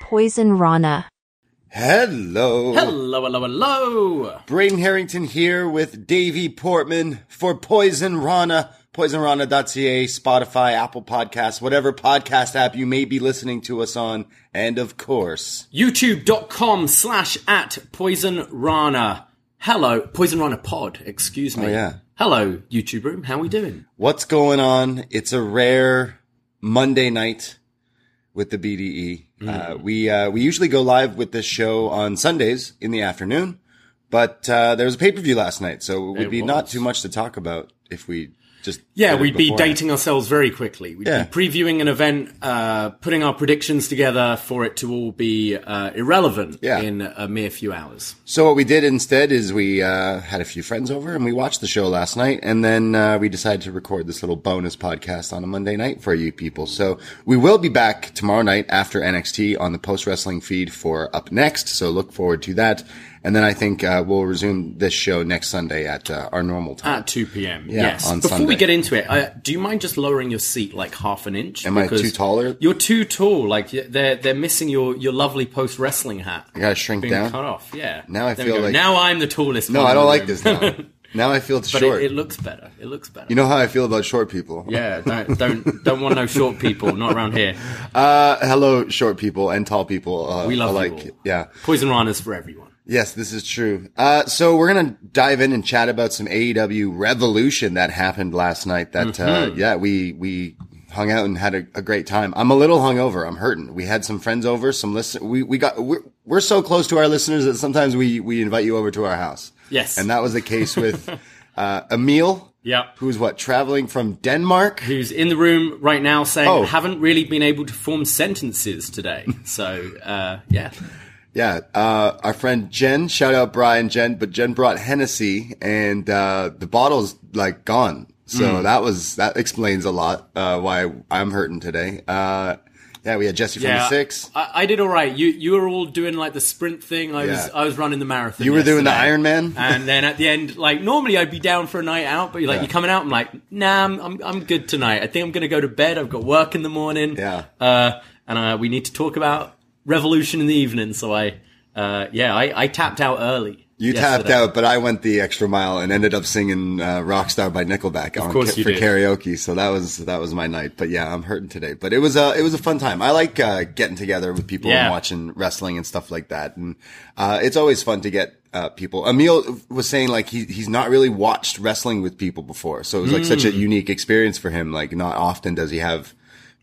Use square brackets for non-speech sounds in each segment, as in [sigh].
Poison Rana. Hello. Hello, hello, hello. Braden Herrington here with Davie Portman for Poison Rana. PoisonRana.ca, Spotify, Apple Podcasts, whatever podcast app you may be listening to us on. And of course, YouTube.com slash at Poison Rana. Hello, Poison Rana Pod, excuse oh, me. Oh, yeah. Hello, YouTube room. How we doing? what's going on? It's a rare Monday night with the BDE. Mm. Uh, we, uh, we usually go live with this show on Sundays in the afternoon, but, uh, there was a pay-per-view last night, so it would It be not too much to talk about if we just Yeah, we'd be dating ourselves very quickly. We'd Yeah. be previewing an event, uh, putting our predictions together for it to all be uh, irrelevant Yeah. in a mere few hours. So what we did instead is we uh, had a few friends over and we watched the show last night, and then uh, we decided to record this little bonus podcast on a Monday night for you people. So we will be back tomorrow night after NXT on the post wrestling feed for Up Next. So look forward to that, and then I think uh, we'll resume this show next Sunday at uh, our normal time. At 2 p.m. Yeah, yes. on Before Sunday. we get into it, uh, do you mind just lowering your seat like half an inch? Am I too taller? You're too tall. Like they're they're missing your your lovely post wrestling hat. I gotta shrink being down. cut off. Yeah. Now I There feel like- now I'm the tallest. No, I don't like room. this now. [laughs] now I feel but short. it, it looks better. It looks better. you know how I feel about short people. yeah. Don't don't don't want no short people. Not around here. [laughs] Uh, hello, short people and tall people. Uh, We love you alike. all. Yeah. Poison runners for everyone. Yes, this is true. Uh, so we're gonna dive in and chat about some AEW Revolution that happened last night. That uh, yeah, we we hung out and had a, a great time. I'm a little hungover. I'm hurting. We had some friends over. Some listen. We we got we're, we're so close to our listeners that sometimes we we invite you over to our house. Yes. and that was the case with [laughs] uh, Emil. Yep. Who's what traveling from Denmark? Who's in the room right now saying Oh. haven't really been able to form sentences today. [laughs] So uh, yeah. Yeah, uh, our friend Jen, shout out Brian Jen, but Jen brought Hennessy and, uh, the bottle's like gone. So Mm. that was, that explains a lot, uh, why I'm hurting today. Uh, yeah, we had Jesse from the six. I, I did all right. You you were all doing like the sprint thing. I was I was running the marathon. You were doing the yesterday. Iron Man? and then at the end, like normally I'd be down for a night out, but you're like Yeah. you're coming out. I'm like, nah, I'm, I'm I'm good tonight. I think I'm gonna go to bed. I've got work in the morning. Yeah. uh, and uh, we need to talk about Revolution in the evening. So I, uh, yeah, I, I tapped out early. You tapped out, but I went the extra mile and ended up singing, uh, Rockstar by Nickelback on, for did. karaoke. So that was, that was my night. But yeah, I'm hurting today, but it was a, it was a fun time. I like, uh, getting together with people Yeah. and watching wrestling and stuff like that. And, uh, it's always fun to get, uh, people. Emil was saying like he, he's not really watched wrestling with people before. So it was like such a Hmm. unique experience for him. Like not often does he have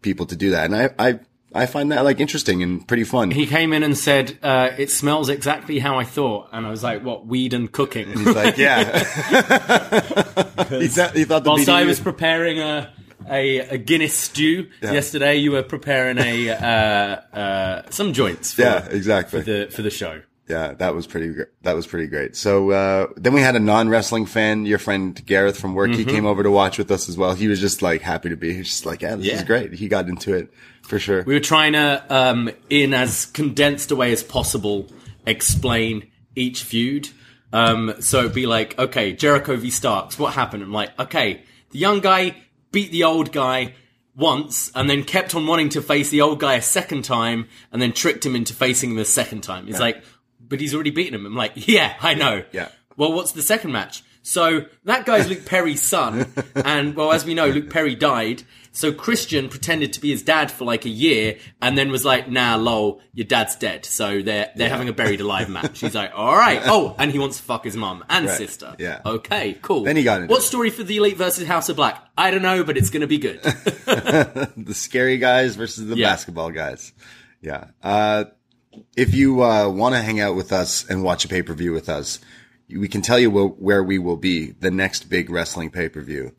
people to do that. And I, I, I find that like interesting and pretty fun. He came in and said, uh, "It smells exactly how I thought," and I was like, "What? Weed and cooking." He's like, yeah. [laughs] he, thought, he thought the Whilst I was preparing a a, a Guinness stew yesterday, you were preparing a uh, uh, some joints. For, Yeah, exactly. For the for the show. Yeah, that was pretty. gr- That was pretty great. So uh, then we had a non-wrestling fan, your friend Gareth from work. Mm-hmm. He came over to watch with us as well. He was just like happy to be. He's just like, yeah, this is great. He got into it for sure. We were trying to, um, in as condensed a way as possible, explain each feud. Um, so it'd be like, okay, Jericho v Starks. What happened? I'm like, okay, the young guy beat the old guy once and then kept on wanting to face the old guy a second time and then tricked him into facing him a second time. It's like, but he's already beaten him. I'm like, yeah, I know. Yeah. Well, what's the second match? So that guy's Luke Perry's son, [laughs] and well, as we know, Luke Perry died. So Christian pretended to be his dad for like a year, and then was like, "Nah, lol, your dad's dead." So they're they're having a buried alive match. He's like, "All right." [laughs] Oh, and he wants to fuck his mum and Right. sister. Yeah. Okay, cool. Then he got into what it. story for the Elite versus House of Black? I don't know, but it's gonna be good. [laughs] the scary guys versus the Yeah. basketball guys. Yeah. Uh, if you uh, want to hang out with us and watch a pay per view with us, we can tell you wh- where we will be the next big wrestling pay per view,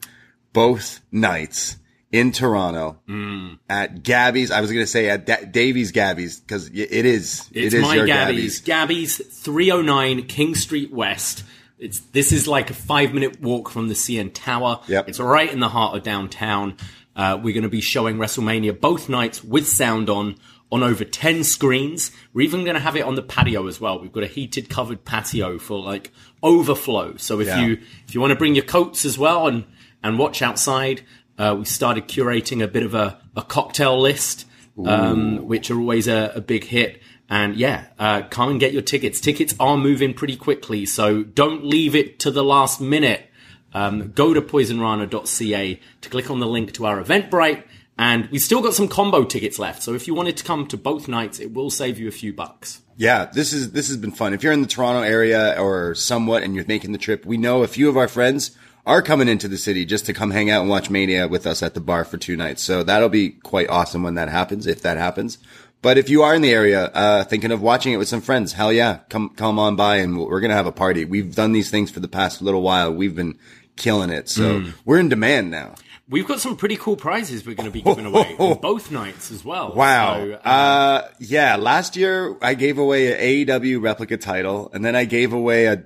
both nights in Toronto Mm. at Gabby's. I was going to say at da- Davie's Gabby's because it is. It's it is my your Gabby's. Gabby's 309 King Street West. It's this is like a five minute walk from the CN Tower. Yep. It's right in the heart of downtown. Uh, we're going to be showing WrestleMania both nights with sound on on over 10 screens. We're even going to have it on the patio as well. We've got a heated covered patio for like overflow. So if Yeah. you if you want to bring your coats as well and and watch outside, Uh, we started curating a bit of a, a cocktail list, um, which are always a, a big hit. And yeah, uh, come and get your tickets. Tickets are moving pretty quickly, so don't leave it to the last minute. Um, go to poisonrana.ca to click on the link to our Eventbrite. And we've still got some combo tickets left. So if you wanted to come to both nights, it will save you a few bucks. Yeah, this is this has been fun. If you're in the Toronto area or somewhat and you're making the trip, we know a few of our friends are coming into the city just to come hang out and watch Mania with us at the bar for two nights. So that'll be quite awesome when that happens, if that happens. But if you are in the area, uh, thinking of watching it with some friends, hell yeah, come, come on by and we're going to have a party. We've done these things for the past little while. We've been killing it. So Mm. we're in demand now. We've got some pretty cool prizes we're going to be giving away [laughs] both nights as well. Wow. So, uh, uh, yeah. Last year I gave away an AEW replica title and then I gave away a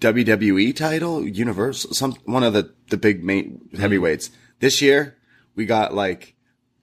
WWE title, Universal, some, one of the, the big main heavyweights. This year we got like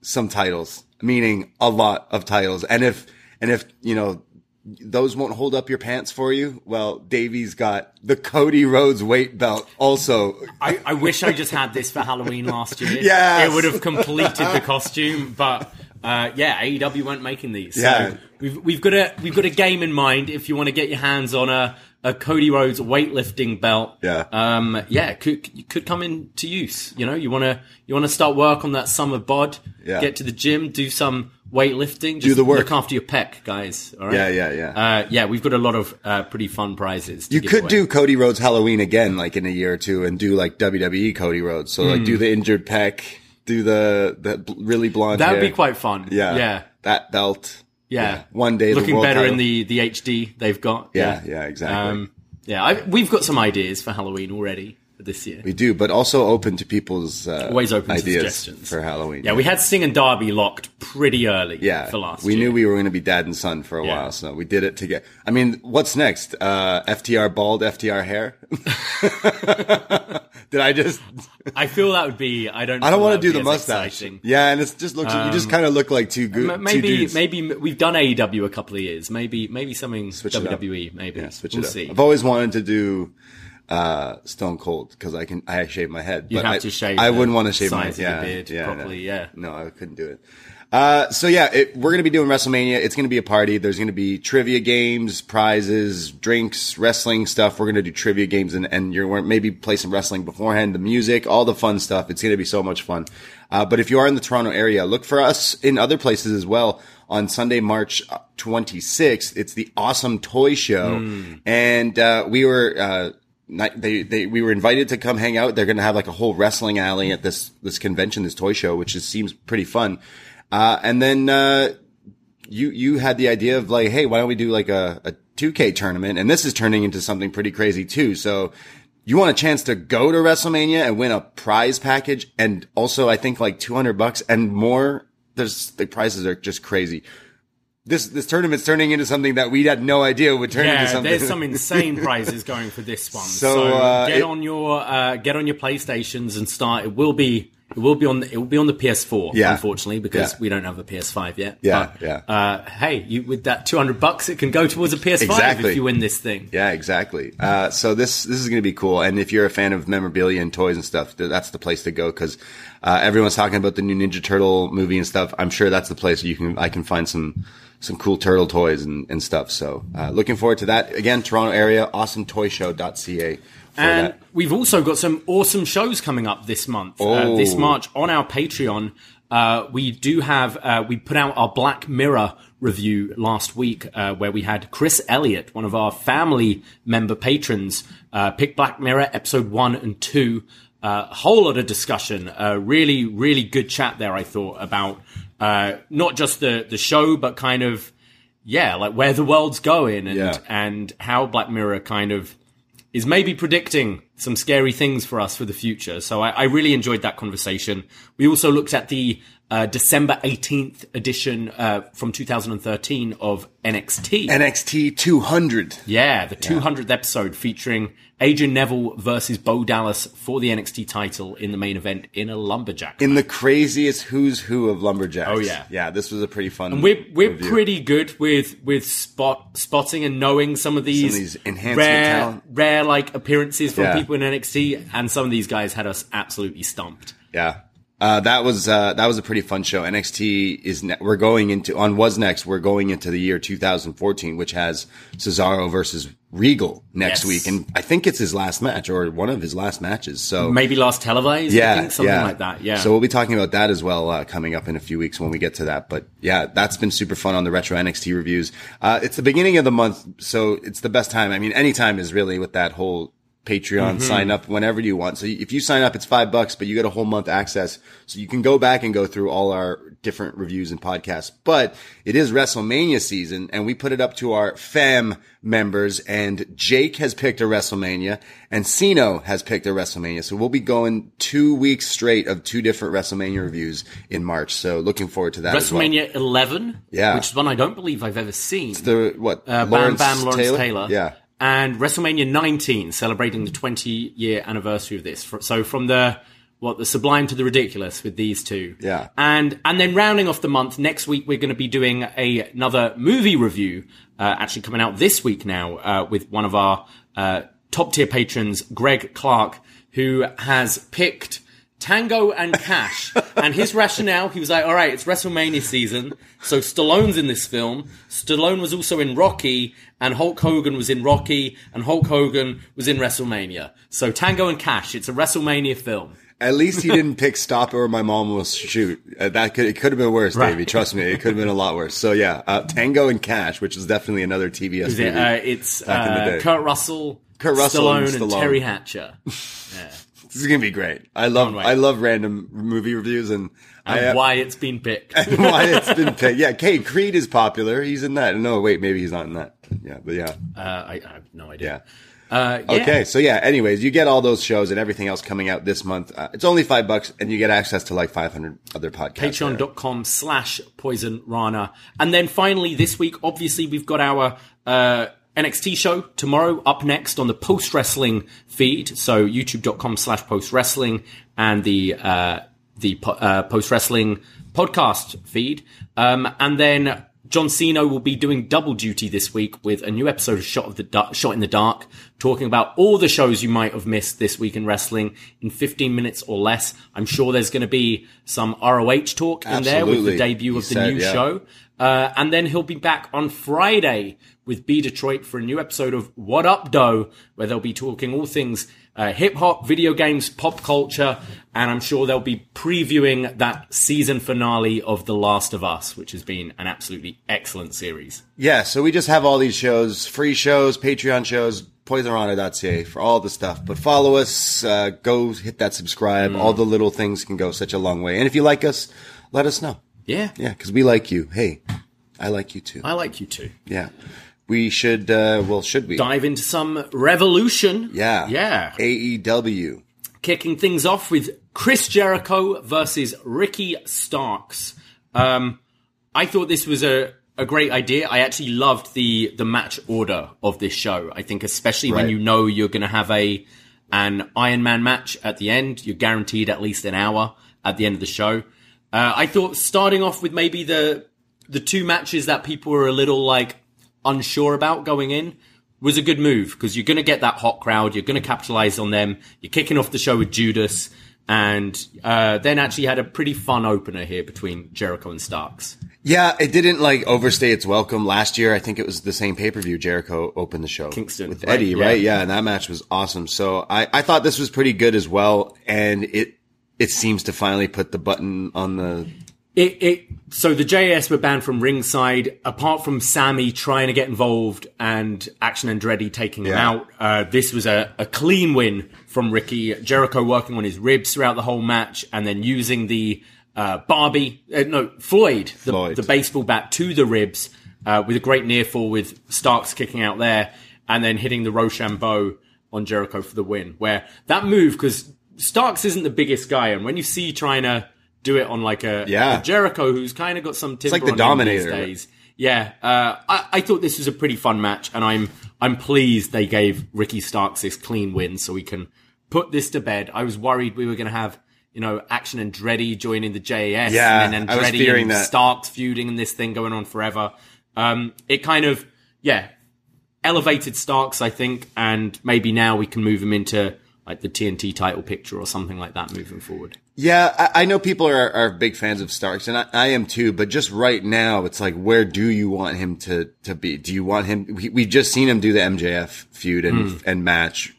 some titles, meaning a lot of titles. And if, and if, you know, those won't hold up your pants for you. Well, Davie's got the Cody Rhodes weight belt also. I, I wish I just had this for Halloween last year. Yeah, It would have completed the costume, but uh, yeah, AEW weren't making these. Yeah. So we've we've got a we've got a game in mind if you want to get your hands on a, a Cody Rhodes weightlifting belt. Yeah. Um yeah, could could come into use. You know, you wanna you wanna start work on that summer bod, Yeah. get to the gym, do some weightlifting, just the work. look after your pec, guys. All right. Yeah, yeah, yeah. Uh, yeah, we've got a lot of uh, pretty fun prizes. To You could away. do Cody Rhodes Halloween again, like in a year or two, and do like WWE Cody Rhodes. So like Hmm. do the injured pec, do the the really blonde. That would hair. be quite fun. Yeah, Yeah. That belt. Yeah. One day, the looking better title. in the the HD they've got. Yeah, yeah, exactly. Um, yeah, I, we've got some ideas for Halloween already this year. we do, but also open to people's uh, Always open to ideas suggestions for Halloween. Yeah, we had Sting and Darby locked pretty early. Yeah, for last. we year. knew we were going to be dad and son for a Yeah. while, so we did it together. I mean, what's next? Uh, FTR bald, FTR hair. [laughs] [laughs] did I just? [laughs] I feel that would be. I don't. I don't want to do the mustache. exciting. Yeah, and it just looks. you just kind of look like two good. Maybe, dudes. maybe we've done AEW a couple of years. Maybe, maybe something Switch it. WWE. Maybe Yeah, switch we'll it up. see. I've always wanted to do uh, Stone Cold because I can I shave my head. But have I, to shave I wouldn't want to shave my sides of your yeah, beard yeah, properly, No. yeah. no, I couldn't do it. Uh, so yeah, it, we're gonna be doing WrestleMania. It's gonna be a party. There's gonna be trivia games, prizes, drinks, wrestling stuff. We're gonna do trivia games and and you're maybe play some wrestling beforehand, the music, all the fun stuff. It's gonna be so much fun. Uh, but if you are in the Toronto area, look for us in other places as well. On Sunday, March 26th, it's the Awesome Toy Show, and uh, we were. Uh, not, they, they, we were invited to come hang out. They're going to have like a whole wrestling alley at this, this convention, this toy show, which is, seems pretty fun. Uh, and then, uh, you, you had the idea of like, Hey, why don't we do like a, a 2K tournament? And this is turning into something pretty crazy too. So you want a chance to go to WrestleMania and win a prize package. And also I think like 200 bucks and more. There's the prices are just crazy. This, this tournament's turning into something that we had no idea would turn into Yeah, something. there's some [laughs] insane prizes going for this one. So, So, uh, get it- on your uh, get on your PlayStations and start. It will be it will be on the, it will be on the PS4. Yeah. unfortunately, because Yeah. we don't have a PS5 yet. Yeah, But, yeah. Uh, hey, you with that 200 bucks, it can go towards a PS5 Exactly. if you win this thing. Yeah, exactly. Uh, so this this is going to be cool, and if you're a fan of memorabilia and toys and stuff, that's the place to go because uh, everyone's talking about the new Ninja Turtle movie and stuff. I'm sure that's the place you can I can find some some cool turtle toys and, and stuff. So uh, looking forward to that. Again, Toronto area, awesometoyshow.ca. And that. we've also got some awesome shows coming up this month. Uh, Oh. this March on our Patreon, uh, we do have, uh, we put out our Black Mirror review last week, uh, where we had Chris Elliott, one of our family member patrons, uh, pick Black Mirror episode one and two. Uh, a whole lot of discussion. Uh, really, really good chat there, I thought, about uh, not just the, the show, but kind of, yeah, like where the world's going and, Yeah. and how Black Mirror kind of is maybe predicting some scary things for us for the future. So I, I really enjoyed that conversation. We also looked at the uh, December 18th edition uh, from 2013 of NXT. NXT 200. yeah, the 200th episode featuring Adrian Neville versus Bo Dallas for the NXT title in the main event in a lumberjack. In the craziest who's who of lumberjacks. Oh, yeah. yeah. This was a pretty fun. And we're we're review. pretty good with with spot spotting and knowing some of these, these enhancement rare talent. rare like appearances from Yeah. people in NXT, and some of these guys had us absolutely stumped. Yeah. Uh, that was uh, that was a pretty fun show. NXT is ne- we're going into on was next. We're going into the year 2014, which has Cesaro versus Regal next Yes. week, and I think it's his last match or one of his last matches. So Maybe last televised. yeah, think, something yeah. like that. Yeah. So we'll be talking about that as well uh, coming up in a few weeks when we get to that. But yeah, that's been super fun on the retro NXT reviews. Uh, it's the beginning of the month, so it's the best time. I mean, any time is really with that whole Patreon sign up whenever you want. So if you sign up, it's five bucks, but you get a whole month access. So you can go back and go through all our different reviews and podcasts. But it is WrestleMania season and we put it up to our fam members and Jake has picked a WrestleMania and Sino has picked a WrestleMania. So we'll be going two weeks straight of two different WrestleMania reviews in March. So looking forward to that. as well. WrestleMania 11. Yeah. Which is one I don't believe I've ever seen. The what? uh, Bam Bam Lawrence Taylor. Yeah. And WrestleMania 19, celebrating the 20 year anniversary of this. So from the what the sublime to the ridiculous with these two. Yeah. And and then rounding off the month next week we're going to be doing a, another movie review. Uh, actually coming out this week now uh, with one of our uh, top tier patrons, Greg Clark, who has picked. Tango and Cash. [laughs] and his rationale, he was like, all right, it's WrestleMania season. So Stallone's in this film. Stallone was also in Rocky and Hulk Hogan was in Rocky and Hulk Hogan was in WrestleMania. So Tango and Cash, it's a WrestleMania film. At least he didn't pick "Stop or "My Mom Will Shoot." Uh, that could it could have been worse, Right. Davie. Trust me, it could have been a lot worse. So yeah, uh, Tango and Cash, which is definitely another TBS movie. it, uh, it's back in the uh, day. Kurt Russell, Kurt Russell and Stallone, and, Teri Hatcher. [laughs] this is gonna be great. I love I love random movie reviews and, I, And uh, why it's been picked. [laughs] why it's been [laughs] picked. Yeah, Kate Creed is popular. He's in that. No, wait, maybe he's not in that. Yeah, but yeah, Uh, I, I have no idea. yeah. Uh, yeah. Okay, so yeah. Anyways, you get all those shows and everything else coming out this month. Uh, it's only five bucks, and you get access to like five hundred other podcasts. there. patreon.com slash poison rana and then finally this week obviously we've got our uh NXT show tomorrow up next on the post wrestling feed. So youtube.com slash post wrestling and the, uh, the, po- uh, post wrestling podcast feed. Um, and then John Cena will be doing double duty this week with a new episode of Shot of the Dark, Shot in the Dark, talking about all the shows you might have missed this week in wrestling in 15 minutes or less. I'm sure there's going to be some ROH talk in there with the debut He of the said, new yeah. show. Uh, and then he'll be back on Friday with B Detroit for a new episode of What Up Doe, where they'll be talking all things uh, hip hop, video games, pop culture, and I'm sure they'll be previewing that season finale of The Last of Us, which has been an absolutely excellent series. Yeah, so we just have all these shows, free shows, Patreon shows, poisonrana.ca for all the stuff. But follow us, uh, go hit that subscribe. Mm. All the little things can go such a long way. And if you like us, let us know. Yeah, Yeah, because we like you. Hey, I like you too. I like you too. Yeah. We should, uh, well, should we? Dive into some revolution. Yeah. Yeah. AEW. kicking things off with Chris Jericho versus Ricky Starks. Um, I thought this was a, a great idea. I actually loved the the match order of this show. I think especially when you know you're going to have a an Iron Man match at the end, you're guaranteed at least an hour at the end of the show. Uh, I thought starting off with maybe the the two matches that people were a little like unsure about going in was a good move because you're going to get that hot crowd. You're going to capitalize on them. You're kicking off the show with Judas, and uh, then actually had a pretty fun opener here between Jericho and Starks. Yeah, it didn't like overstay its welcome last year. I think it was the same pay per view. Jericho opened the show Kingston, with right? Eddie, Yeah. right? Yeah, and that match was awesome. So I, I thought this was pretty good as well, and it it seems to finally put the button on the. It, it so the JS were banned from ringside. Apart from Sammy trying to get involved and Action Andretti taking him out, uh, this was a, a clean win from Ricky Jericho, working on his ribs throughout the whole match, and then using the uh, Barbie, uh, no Floyd, the, Floyd. the baseball bat to the ribs uh, with a great near fall with Starks kicking out there, and then hitting the Roshambo on Jericho for the win. Where that move because Starks isn't the biggest guy, and when you see trying to do it on like a, Yeah. a Jericho who's kind of got some timber like the on him these Dominator. days. Yeah, uh, I, I thought this was a pretty fun match, and I'm I'm pleased they gave Ricky Starks this clean win so we can put this to bed. I was worried we were going to have you know Action Andretti joining the JAS, Yeah, and then I was Andretti fearing and that. Starks feuding and this thing going on forever. Um, it kind of yeah elevated Starks, I think, and maybe now we can move him into like the TNT title picture or something like that moving forward. Yeah, I, I know people are, are big fans of Starks, and I, I am too. But just right now, it's like, where do you want him to to be? Do you want him? We, we've just seen him do the MJF feud and Hmm. and match.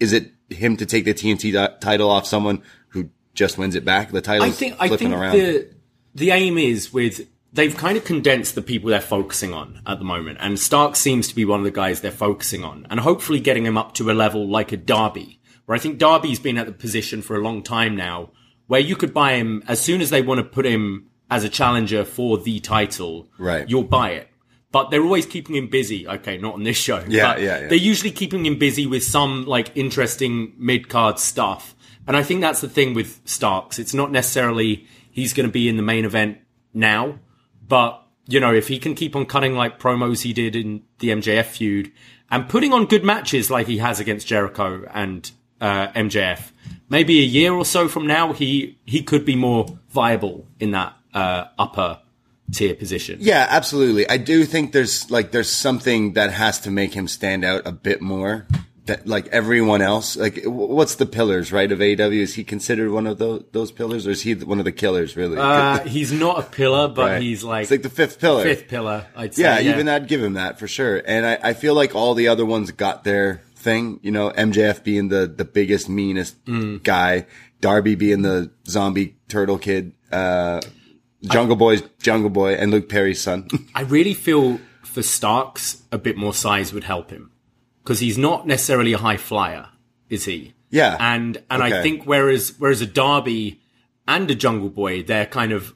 Is it him to take the TNT ti- title off someone who just wins it back? The title I think I think around. the the aim is with they've kind of condensed the people they're focusing on at the moment, and Stark seems to be one of the guys they're focusing on, and hopefully getting him up to a level like a Darby, where I think Darby's been at the position for a long time now, where you could buy him as soon as they want to put him as a challenger for the title, Right. You'll buy it. But they're always keeping him busy. Okay, not on this show. Yeah, but yeah, yeah. They're usually keeping him busy with some like interesting mid card stuff. And I think that's the thing with Starks. It's not necessarily he's going to be in the main event now, but you know, if he can keep on cutting like promos he did in the MJF feud and putting on good matches like he has against Jericho and uh, MJF, maybe a year or so from now, he he could be more viable in that uh, upper tier position. Yeah, absolutely. I do think there's like there's something that has to make him stand out a bit more. That like everyone else, like what's the pillars, right? Of AEW, is he considered one of those those pillars, or is he one of the killers? Really? Uh, [laughs] he's not a pillar, but Right. he's like, it's like the fifth pillar. fifth pillar. I'd say. yeah, even I'd give him that for sure. And I, I feel like all the other ones got their thing. You know, MJF being the the biggest, meanest Mm. guy, Darby being the zombie turtle kid, uh, Jungle Boy's Jungle Boy, and Luke Perry's son. [laughs] I really feel for Starks, a bit more size would help him because he's not necessarily a high flyer, is he? Yeah. And and I think whereas whereas a Darby and a Jungle Boy, they're kind of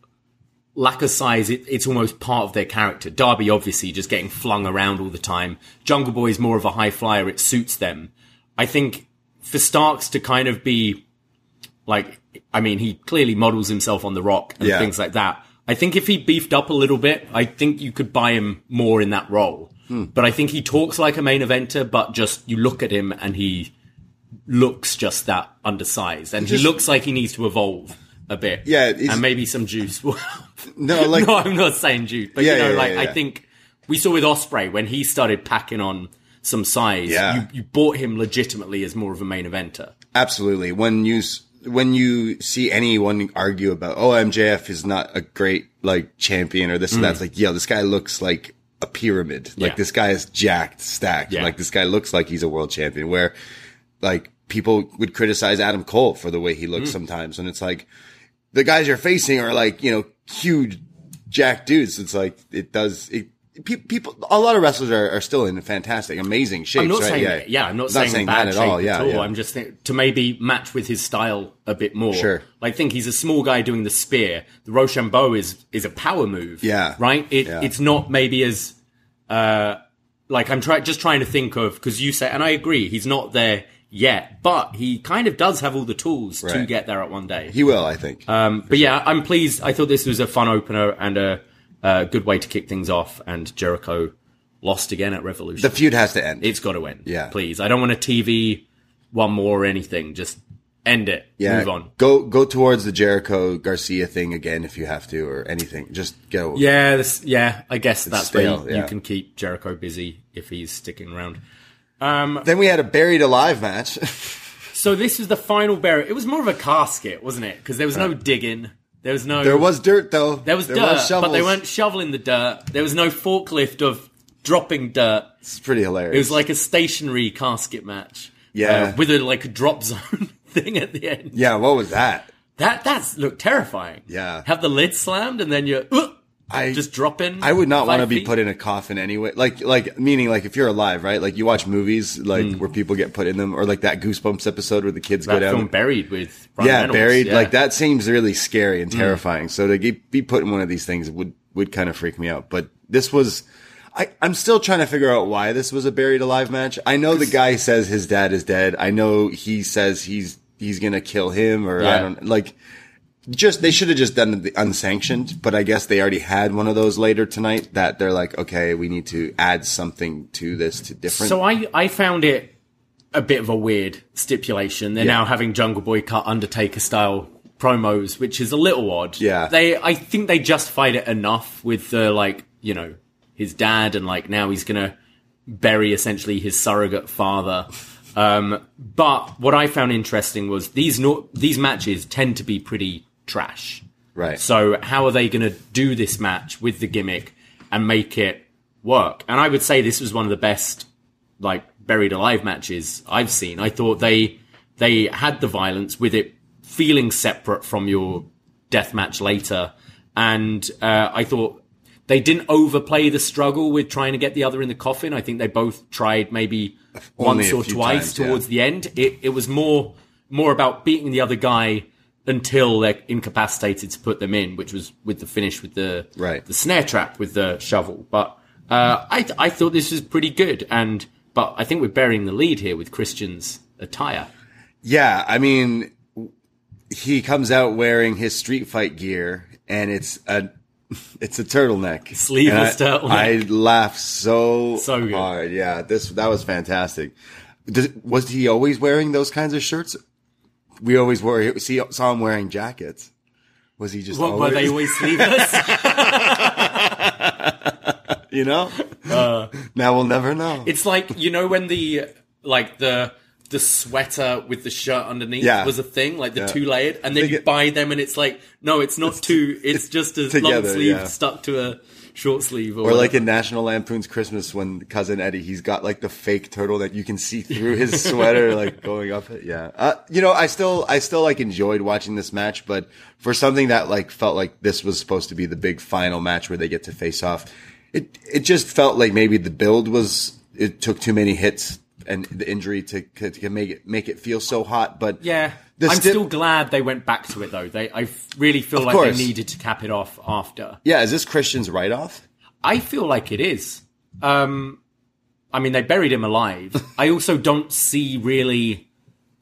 lack of size. It, it's almost part of their character. Darby obviously just getting flung around all the time. Jungle Boy is more of a high flyer. It suits them. I think for Starks to kind of be like, I mean, he clearly models himself on the Rock and Yeah. things like that. I think if he beefed up a little bit, I think you could buy him more in that role. Hmm. But I think he talks like a main eventer, but just you look at him and he looks just that undersized, and he looks like he needs to evolve a bit. Yeah, and maybe some juice. No, [laughs] like- no, I'm not saying juice, but Yeah, you know, yeah, like yeah, I think we saw with Osprey when he started packing on some size. Yeah. you, you bought him legitimately as more of a main eventer. Absolutely. When you when you see anyone argue about oh MJF is not a great like champion or this and that's like yo this guy looks like a pyramid. Like Mm. This guy is jacked, stacked. Like this guy looks like he's a world champion. Where like people would criticize Adam Cole for the way he Mm. looks sometimes, and it's like the guys you're facing are like you know huge jack dudes. It's like it does it. People, a lot of wrestlers are, are still in fantastic, amazing shape. I'm not right? saying, yeah. yeah, I'm not, saying, that bad at shape all. Yeah, at all. yeah. I'm just think, to maybe match with his style a bit more. Sure. I think he's a small guy doing the spear. The Roshambo is is a power move. Yeah. right. It, Yeah. It's not maybe as uh like I'm trying just trying to think of because you say, and I agree, he's not there yet, but he kind of does have all the tools to get there at one day. he will, I think. Um, but yeah, I'm pleased. I thought this was a fun opener and a, a good way to kick things off. And Jericho lost again at Revolution. the feud has to end. It's got to end. Yeah. Please. I don't want a TV one more or anything. Just end it. yeah, Move on. Go go towards the Jericho Garcia thing again if you have to, or anything. Just go. Yeah, this, yeah. I guess that's stale, where you, yeah. you can keep Jericho busy if he's sticking around. Then we had a buried alive match. [laughs] So this was the final burial. It was more of a casket, wasn't it? Because there was no digging. There was no. there was dirt though. There was dirt, but they weren't shoveling the dirt. There was no forklift of dropping dirt. It's pretty hilarious. It was like a stationary casket match. Yeah. uh, with a like a drop [laughs] zone thing at the end. yeah. What was that? That that's looked terrifying. Yeah. Have the lid slammed and then you're uh, I just drop in. I would not want to be put in a coffin anyway. Like, like meaning like if you're alive, right? Like you watch movies like Hmm. where people get put in them, or like that Goosebumps episode where the kids that go down. film buried with yeah, Reynolds. buried. Yeah. Like that seems really scary Hmm. and terrifying. So to get, be put in one of these things would would kind of freak me out. But this was. I, I'm still trying to figure out why this was a buried alive match. I know the guy says his dad is dead. I know he says he's he's gonna kill him, or I don't like. Just they should have just done the unsanctioned, but I guess they already had one of those later tonight. That they're like, okay, we need to add something to this to different. So I I found it a bit of a weird stipulation. They're Yeah. now having Jungle Boy cut Undertaker style promos, which is a little odd. Yeah. They I think they justified it enough with the like, you know, his dad and like now he's gonna bury essentially his surrogate father. Um, but what I found interesting was these no- these matches tend to be pretty trash. Right. So how are they going to do this match with the gimmick and make it work? And I would say this was one of the best like buried alive matches I've seen. I thought they they had the violence with it feeling separate from your death match later, and uh, I thought they didn't overplay the struggle with trying to get the other in the coffin. I think they both tried maybe Only once or twice times, yeah. towards the end. It it was more more about beating the other guy until they're incapacitated to put them in, which was with the finish with the Right. the snare trap with the shovel. But uh, I I thought this was pretty good, and but I think we're burying the lead here with Christian's attire. Yeah, I mean, he comes out wearing his street fight gear, and it's a [laughs] it's a turtleneck, Sleeveless I, turtleneck. I laughed so So good. hard. Yeah, this that was fantastic. Does, was he always wearing those kinds of shirts? We always wore. See, saw him wearing jackets. Was he just What, always? were they always sleeveless? [laughs] you know. now we'll never know. Uh, it's like you know when the like the the sweater with the shirt underneath Yeah. was a thing, like the Yeah. two layered, and then you buy them and it's like no, it's not two, it's just a long sleeve yeah. stuck to a short sleeve, Or or, like in National Lampoon's Christmas when cousin Eddie, he's got like the fake turtle that you can see through his [laughs] sweater, like going up it. Yeah. Uh, you know, I still, I still like enjoyed watching this match, but for something that like felt like this was supposed to be the big final match where they get to face off, it, it just felt like maybe the build was, it took too many hits and the injury to, to, to make it, make it feel so hot. But Yeah, I'm sti- still glad they went back to it though. They, I really feel like course. they needed to cap it off after. yeah, is this Christian's write off? I feel like it is. Um, I mean, they buried him alive. [laughs] I also don't see really.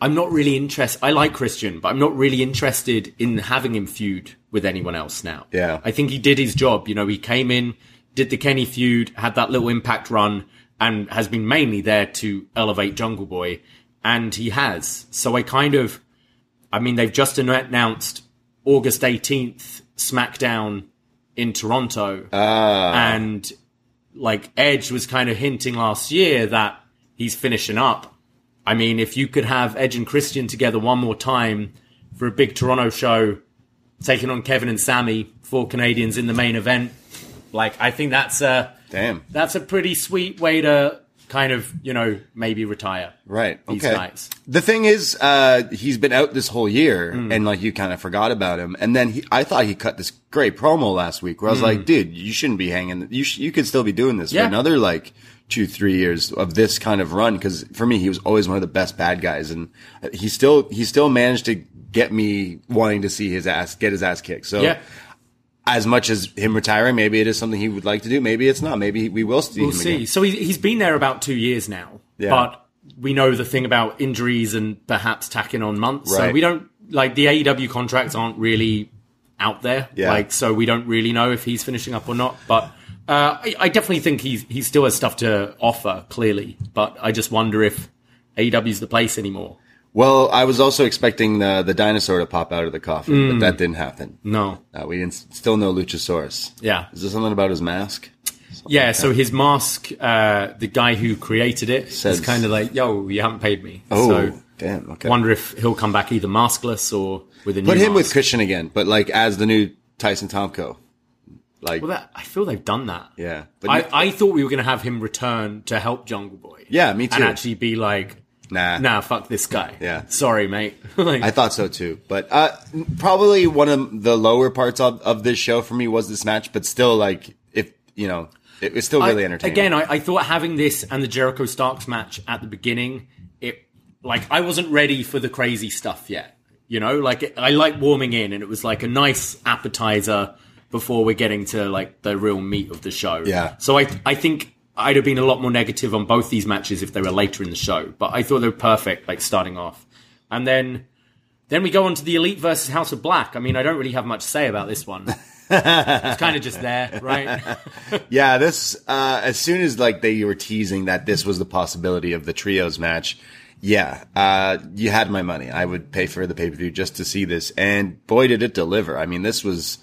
I'm not really interested. I like Christian, but I'm not really interested in having him feud with anyone else now. Yeah. I think he did his job. You know, he came in, did the Kenny feud, had that little impact run, and has been mainly there to elevate Jungle Boy, and he has. So I kind of, I mean, they've just announced August 18th SmackDown in Toronto, ah. and like Edge was kind of hinting last year that he's finishing up. I mean, if you could have Edge and Christian together one more time for a big Toronto show, taking on Kevin and Sami, four Canadians in the main event, like I think that's a Damn. that's a pretty sweet way to kind of you know maybe retire. Right. These okay. guys. The thing is, uh, he's been out this whole year, Hmm. and like you kind of forgot about him. And then he, I thought he cut this great promo last week, where I was like, "Dude, you shouldn't be hanging. You sh- you could still be doing this. Yeah. for another like two, three years of this kind of run." Because for me, he was always one of the best bad guys, and he still he still managed to get me wanting to see his ass get his ass kicked. So. Yeah. As much as him retiring, maybe it is something he would like to do. Maybe it's not. Maybe we will see We'll see. again. So he, he's been there about two years now, Yeah. but we know the thing about injuries and perhaps tacking on months. So we don't like the AEW contracts aren't really out there. Yeah. Like so we don't really know if he's finishing up or not. But uh, I, I definitely think he's he still has stuff to offer. Clearly, but I just wonder if AEW's the place anymore. Well, I was also expecting the the dinosaur to pop out of the coffin, Hmm. but that didn't happen. No. Uh, we didn't, still no Luchasaurus. Yeah. Is there something about his mask? Yeah, so his mask, uh, the guy who created it, Says- is kind of like, "Yo, you haven't paid me." Oh, so damn. Okay. wonder if he'll come back either maskless or with a new Put him with. Christian again, but like as the new Tyson Tomko. Like, Well, that, I feel they've done that. yeah. But I, I thought we were going to have him return to help Jungle Boy. Yeah, me too. And actually be like, nah. nah, fuck this guy. Yeah. Sorry, mate. [laughs] like, I thought so too. But uh, probably one of the lower parts of, of this show for me was this match, but still, like, if, you know, it was still really I- entertaining. Again, I, I thought having this and the Jericho Starks match at the beginning, it like I wasn't ready for the crazy stuff yet. You know, like it, I like warming in, and it was like a nice appetizer before we're getting to like the real meat of the show. Yeah. So I I think I'd have been a lot more negative on both these matches if they were later in the show, but I thought they were perfect, like starting off, and then. Then we go on to the Elite versus House of Black. I mean, I don't really have much to say about this one. it's kind of just there, right? [laughs] Yeah, this uh as soon as like they were teasing that this was the possibility of the trios match, yeah, uh you had my money. I would pay for the pay-per-view just to see this and boy did it deliver. I mean, this was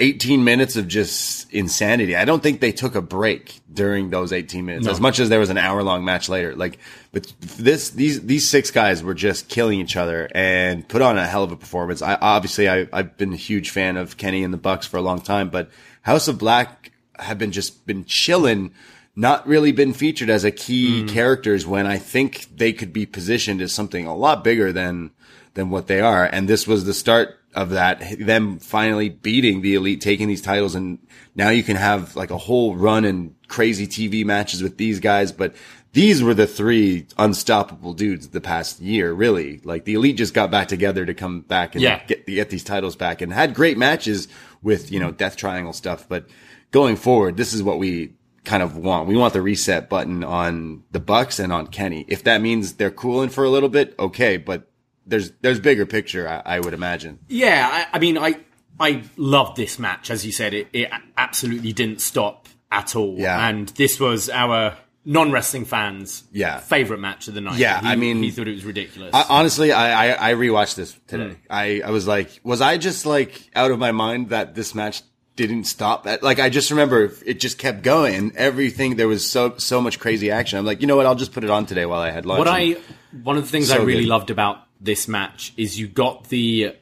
18 minutes of just insanity. I don't think they took a break during those 18 minutes as much as there was an hour long match later. Like, but this, these, these six guys were just killing each other and put on a hell of a performance. I obviously, I, I've been a huge fan of Kenny and the Bucks for a long time, but House of Black have been just been chilling, not really been featured as a key mm. characters when I think they could be positioned as something a lot bigger than, than what they are. And this was the start of that, them finally beating the elite, taking these titles. And now you can have like a whole run and crazy TV matches with these guys. But these were the three unstoppable dudes the past year, really. Like the elite just got back together to come back and Yeah. get, get these titles back and had great matches with, you know, death triangle stuff. But going forward, this is what we kind of want. We want the reset button on the Bucks and on Kenny. If that means they're cooling for a little bit, okay. But there's, there's bigger picture, I, I would imagine. Yeah, I, I mean, I I loved this match. As you said, it, it absolutely didn't stop at all. Yeah. And this was our non wrestling fans' Yeah. favorite match of the night. Yeah, He- I mean- he thought it was ridiculous. I, honestly, I, I, I rewatched this today. Hmm. I, I was like, was I just like out of my mind that this match didn't stop? At, like, I just remember it just kept going. Everything, there was so, so much crazy action. I'm like, you know what? I'll just put it on today while I had lunch. what I one of the things I really good. loved about this match is you got the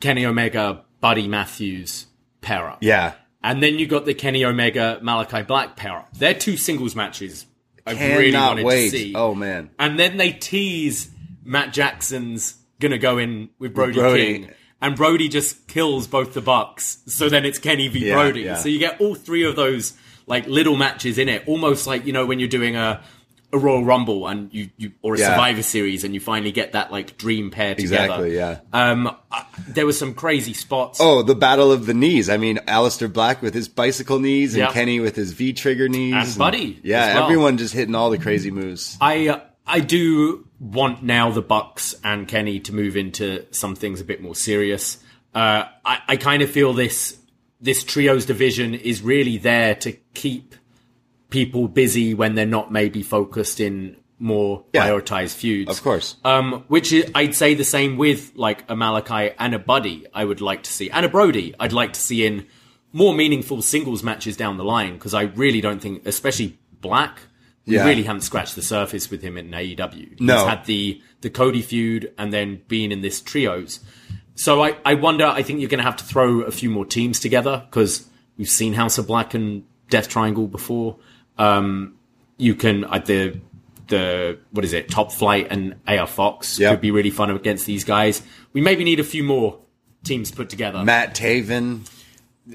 Kenny Omega Buddy Matthews pair up. yeah. And then you got the Kenny Omega Malachi Black pair up. They're two singles matches. I Cannot really wanted wait. to see. Oh, man. And then they tease Matt Jackson's gonna go in with Brody, Brody. King. And Brody just kills both the Bucks. So then it's Kenny v Yeah, Brody. yeah. So you get all three of those like little matches in it. Almost like, you know, when you're doing a a Royal Rumble and you, you or a Yeah. Survivor series and you finally get that like dream pair together. Exactly, yeah. Um I, there was some crazy spots. Oh, the battle of the knees. I mean, Aleister Black with his bicycle knees and Yeah. Kenny with his V trigger knees. And Buddy Yeah, well. everyone just hitting all the crazy moves. I uh, I do want now the Bucks and Kenny to move into some things a bit more serious. Uh, I, I kind of feel this this trios division is really there to keep people busy when they're not maybe focused in more Yeah. prioritized feuds. Of course. Um, which is, I'd say the same with like a Malachi and a Buddy. I would like to see and a Brody. I'd like to see in more meaningful singles matches down the line because I really don't think, especially Black, we Yeah. really haven't scratched the surface with him in AEW. No. He's had the the Cody feud and then being in this trios. So I, I wonder. I think you're going to have to throw a few more teams together because we've seen House of Black and Death Triangle before. Um, you can uh, the the what is it? Top Flight and AR Fox Yep. could be really fun against these guys. We maybe need a few more teams put together. Matt Taven.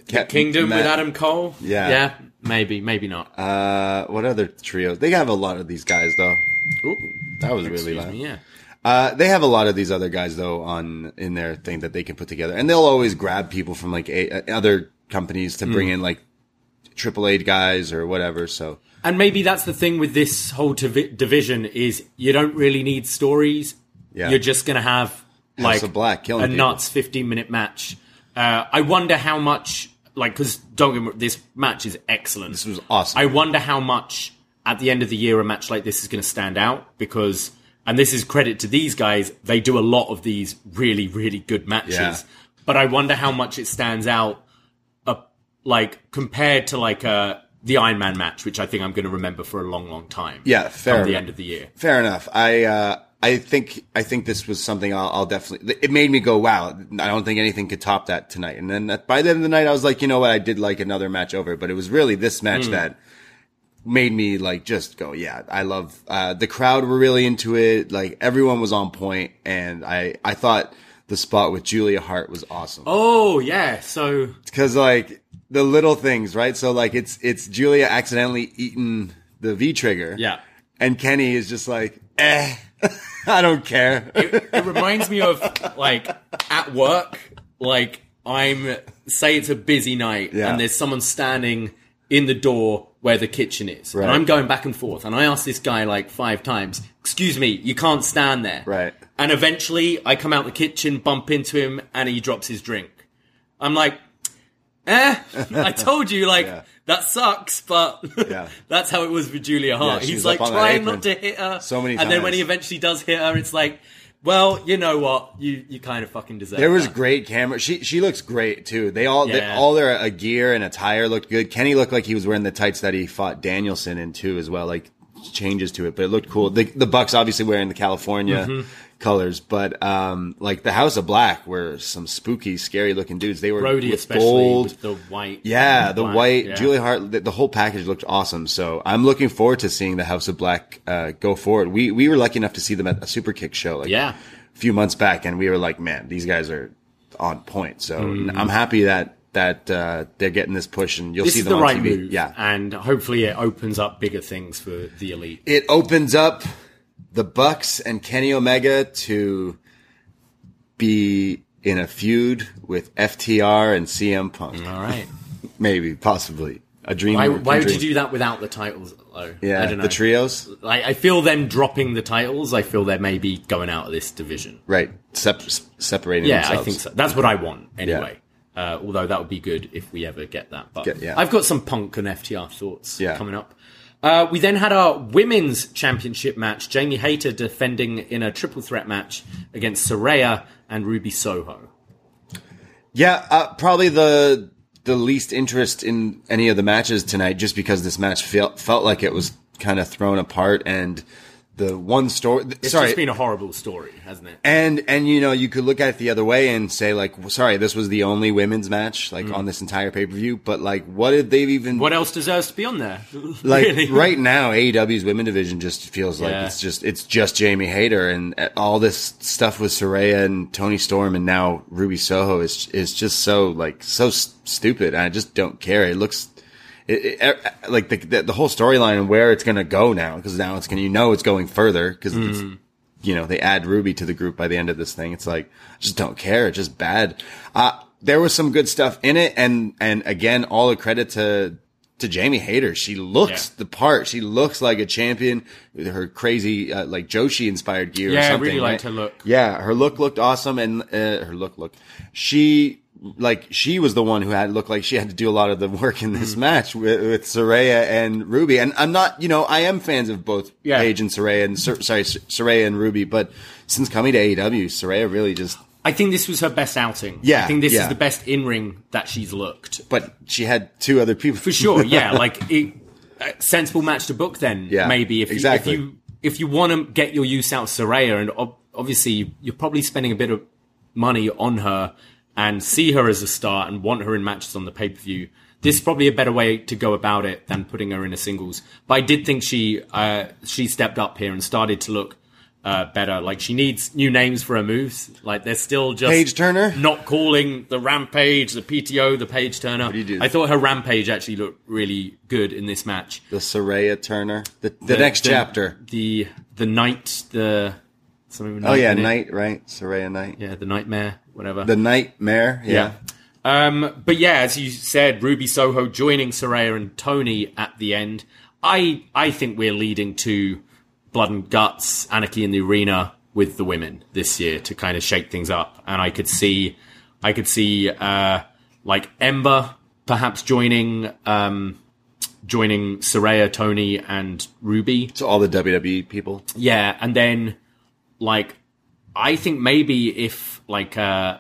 Cap- Kingdom Matt- with Adam Cole. Yeah. yeah, maybe, maybe not. Uh, what other trios? They have a lot of these guys though. Ooh, That was really loud. me, yeah. Uh, they have a lot of these other guys though on in their thing that they can put together, and they'll always grab people from like a, uh, other companies to bring in like triple A guys or whatever. So And maybe that's the thing with this whole divi- division is you don't really need stories. Yeah. You're just going to have like of Black a people. nuts 15 minute match. Uh, I wonder how much like because don't get me, this match is excellent. this was awesome. I wonder how much at the end of the year a match like this is going to stand out because, and this is credit to these guys, they do a lot of these really, really good matches. Yeah. But I wonder how much it stands out, like compared to like uh, the Iron Man match, which I think I'm going to remember for a long, long time. Yeah, fair From the end of the year. Fair enough. I uh, I think I think this was something I'll, I'll definitely. It made me go, wow! I don't think anything could top that tonight. And then by the end of the night, I was like, you know what? I did like another match over, but it was really this match that made me like just go, yeah, I love. Uh, the crowd were really into it. Like everyone was on point, and I I thought the spot with Julia Hart was awesome Oh yeah, so because like the little things, right? So like it's it's Julia accidentally eating the V trigger, yeah. and Kenny is just like, eh, [laughs] I don't care. it reminds me of like at work, like I'm say it's a busy night Yeah. and there's someone standing in the door where the kitchen is. Right. And I'm going back and forth and I ask this guy like five times, excuse me, you can't stand there. Right. And eventually I come out the kitchen, bump into him, and he drops his drink. I'm like, eh, [laughs] I told you, like, Yeah. that sucks, but [laughs] Yeah. that's how it was with Julia Hart. Yeah, He's like up on that trying not to hit her. so many And then when he eventually does hit her, it's like, Well, you know what? You you kind of fucking deserve. It. There was that. great camera. She she looks great too. They all they, all their uh, gear and attire looked good. Kenny looked like he was wearing the tights that he fought Danielson in too as well. Like changes to it, but it looked cool. The the Bucks obviously wearing the California Mm-hmm. Colors, but um like the House of Black were some spooky, scary looking dudes. They were Brody, with especially gold. with the white. Yeah, the black, white yeah. Julia Hart, the, the whole package looked awesome. So I'm looking forward to seeing the House of Black uh, go forward. We we were lucky enough to see them at a Super Kick show, like Yeah. a few months back, and we were like, man, these guys are on point. So I'm happy that that uh, they're getting this push, and you'll This see them the on right TV. move. Yeah, and hopefully it opens up bigger things for the elite. it opens up the Bucks and Kenny Omega to be in a feud with FTR and CM Punk. All right. Maybe, possibly a dream. Why, why would you do that without the titles, though? Yeah, I don't know. the trios. Like, I feel them dropping the titles. I feel they're maybe going out of this division. Right, Sep- separating Yeah, themselves. I think so. That's what I want anyway. Uh, although that would be good if we ever get that. But Get- yeah. I've got some Punk and FTR thoughts Yeah. coming up. Uh, we then had our women's championship match. Jamie Hayter defending in a triple threat match against Saraya and Ruby Soho. Yeah, uh, probably the the least interest in any of the matches tonight, just because this match felt felt like it was kind of thrown apart, and the one story. It's sorry, just been a horrible story, hasn't it? and and you know you could look at it the other way and say like, well, sorry, this was the only women's match like on this entire pay per view, but like, what did they even Mm. What else deserves to be on there? [laughs] like Really? right now AEW's women division just feels like Yeah. it's just it's just Jamie Hayter and uh, all this stuff with Saraya and Toni Storm and now Ruby Soho is is just so like so s- stupid. I just don't care. It looks it, it, uh, like the the, the whole storyline and where it's going to go now because now it's going to you know it's going further because it's you know they add Ruby to the group by the end of this thing. It's like I just don't care. It's just bad. Uh there was some good stuff in it and and again all the credit to to Jamie Hayter. She looks Yeah. the part. She looks like a champion with her crazy, uh, like Joshi inspired gear Yeah, or I really liked right? her look. Yeah, her look looked awesome and, uh, her look, look, she, like, she was the one who had looked like she had to do a lot of the work in Mm-hmm. this match with, with Saraya and Ruby. And I'm not, you know, I am fans of both Yeah. Paige and Saraya and, sorry, Saraya and Ruby, but since coming to AEW, Saraya really just, I think this was her best outing. Yeah, I think this yeah. is the best in ring that she's looked. but she had two other people. For sure, yeah. [laughs] Like it, a sensible match to book. Then Yeah, maybe if exactly. you, if you if you want to get your use out of Saraya, and ob- obviously you're probably spending a bit of money on her and see her as a star and want her in matches on the pay per view. This is probably a better way to go about it than putting her in a singles. But I did think she uh, she stepped up here and started to look uh, better. Like she needs new names for her moves. Like they're still just Page Turner? not calling the rampage, the PTO, the page turner. What do you do? I thought her rampage actually looked really good in this match. The Saraya Turner, the, the, next chapter. The the night, the something Oh yeah. Night, right? Saraya Night. Yeah, the nightmare, whatever. The Nightmare, yeah. Um, but yeah, as you said, Ruby Soho joining Saraya and Toni at the end. I I think we're leading to blood and guts, anarchy in the arena with the women this year to kind of shake things up. And I could see, I could see uh, like Ember perhaps joining um, joining Saraya, Toni, and Ruby. So all the WWE people. Yeah, and then like I think maybe if like uh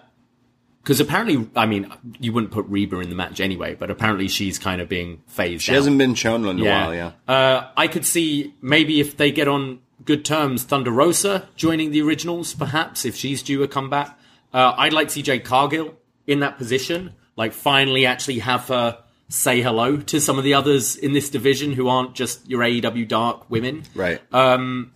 because apparently I mean you wouldn't put Reba in the match anyway, but apparently she's kind of being phased. She hasn't been shown in a while, yeah. Uh, I could see maybe if they get on good terms, Thunder Rosa joining the originals, perhaps if she's due a comeback. Uh, I'd like to see Jade Cargill in that position, like finally actually have her say hello to some of the others in this division who aren't just your AEW Dark women. Right. Um,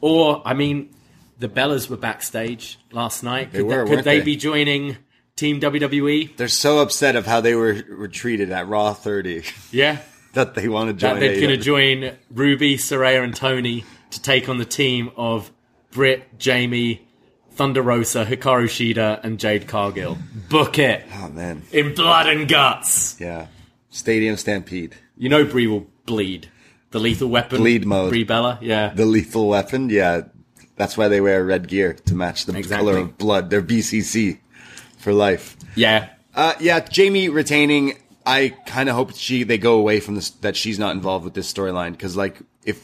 or, I mean, the Bellas were backstage last night. Could, were, could they, they? be joining Team? WWE? They're so upset of how they were, were treated at Raw 30 Yeah. [laughs] that they want to That join. they're going to join Ruby, Saraya, and Toni to take on the team of Britt, Jamie, Thunder Rosa, Hikaru Shida, and Jade Cargill. Book it Oh man, in blood and guts. yeah. Stadium Stampede, You know Brie will bleed. The lethal weapon. Bleed mode. Brie Bella, yeah. the lethal weapon. Yeah, that's why they wear red gear to match the Exactly. color of blood. They're BCC for life. yeah. Uh, yeah, Jamie retaining. I kind of hope she they go away from this that she's not involved with this storyline because like if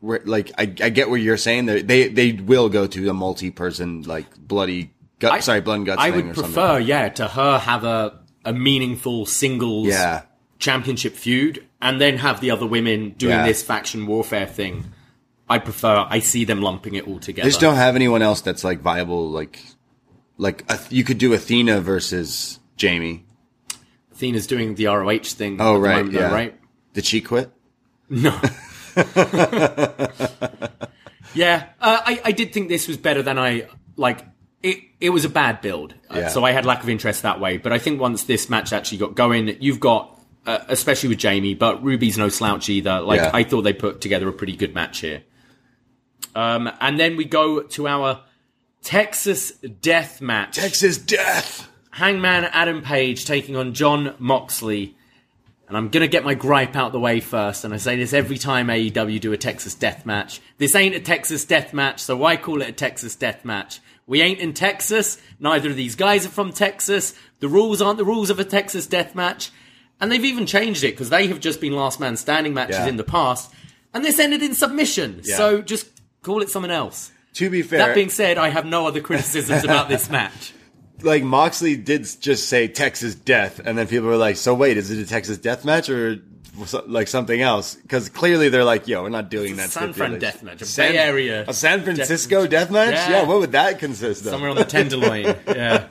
we're like I, I get what you're saying. They they they will go to a multi-person like bloody gut. I- sorry, blood and guts. I thing would or something. prefer, yeah, to her have a a meaningful singles Yeah, championship feud, and then have the other women doing Yeah. this faction warfare thing. I prefer. I see them lumping it all together. they just don't have anyone else that's like viable. Like like uh, you could do Athena versus Jamie. Athena's doing the ROH thing. Oh right, moment, though, yeah. right. Did she quit? No. [laughs] [laughs] yeah, uh, I I did think this was better than I like. It it was a bad build, uh, Yeah. so I had lack of interest that way. But I think once this match actually got going, you've got. Uh, especially with Jamie, but Ruby's no slouch either. Like Yeah. I thought they put together a pretty good match here. Um, and then we go to our Texas Death Match. Texas Death. Hangman Adam Page taking on Jon Moxley. And I'm gonna get my gripe out the way first, and I say this every time AEW do a Texas death match. This ain't a Texas death match, so why call it a Texas death match? We ain't in Texas, neither of these guys are from Texas, the rules aren't the rules of a Texas death match, and they've even changed it, because they have just been last man standing matches Yeah. in the past, and this ended in submission, Yeah. so just call it something else. To be fair, That being said, I have no other criticisms about this [laughs] match. like Moxley did just say Texas Death, and then people were like, "So wait, is it a Texas Death match or like something else?" Because clearly they're like, "Yo, we're not doing It's a that." San Fran stipulation." death match, a San- Bay Area a San Francisco death, match. Yeah. Yeah. what would that consist of? Somewhere on the tenderloin. [laughs] Yeah.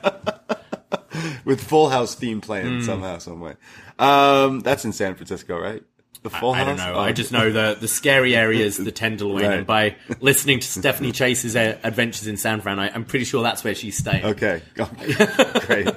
With Full House theme playing somehow, some way. Um, that's in San Francisco, right? The Full I House. don't know. Oh. I just know the the scary areas, the [laughs] tenderloin, Right. and by listening to Stephanie Chase's uh, adventures in San Fran, I, I'm pretty sure that's where she's staying. Okay, [laughs] great.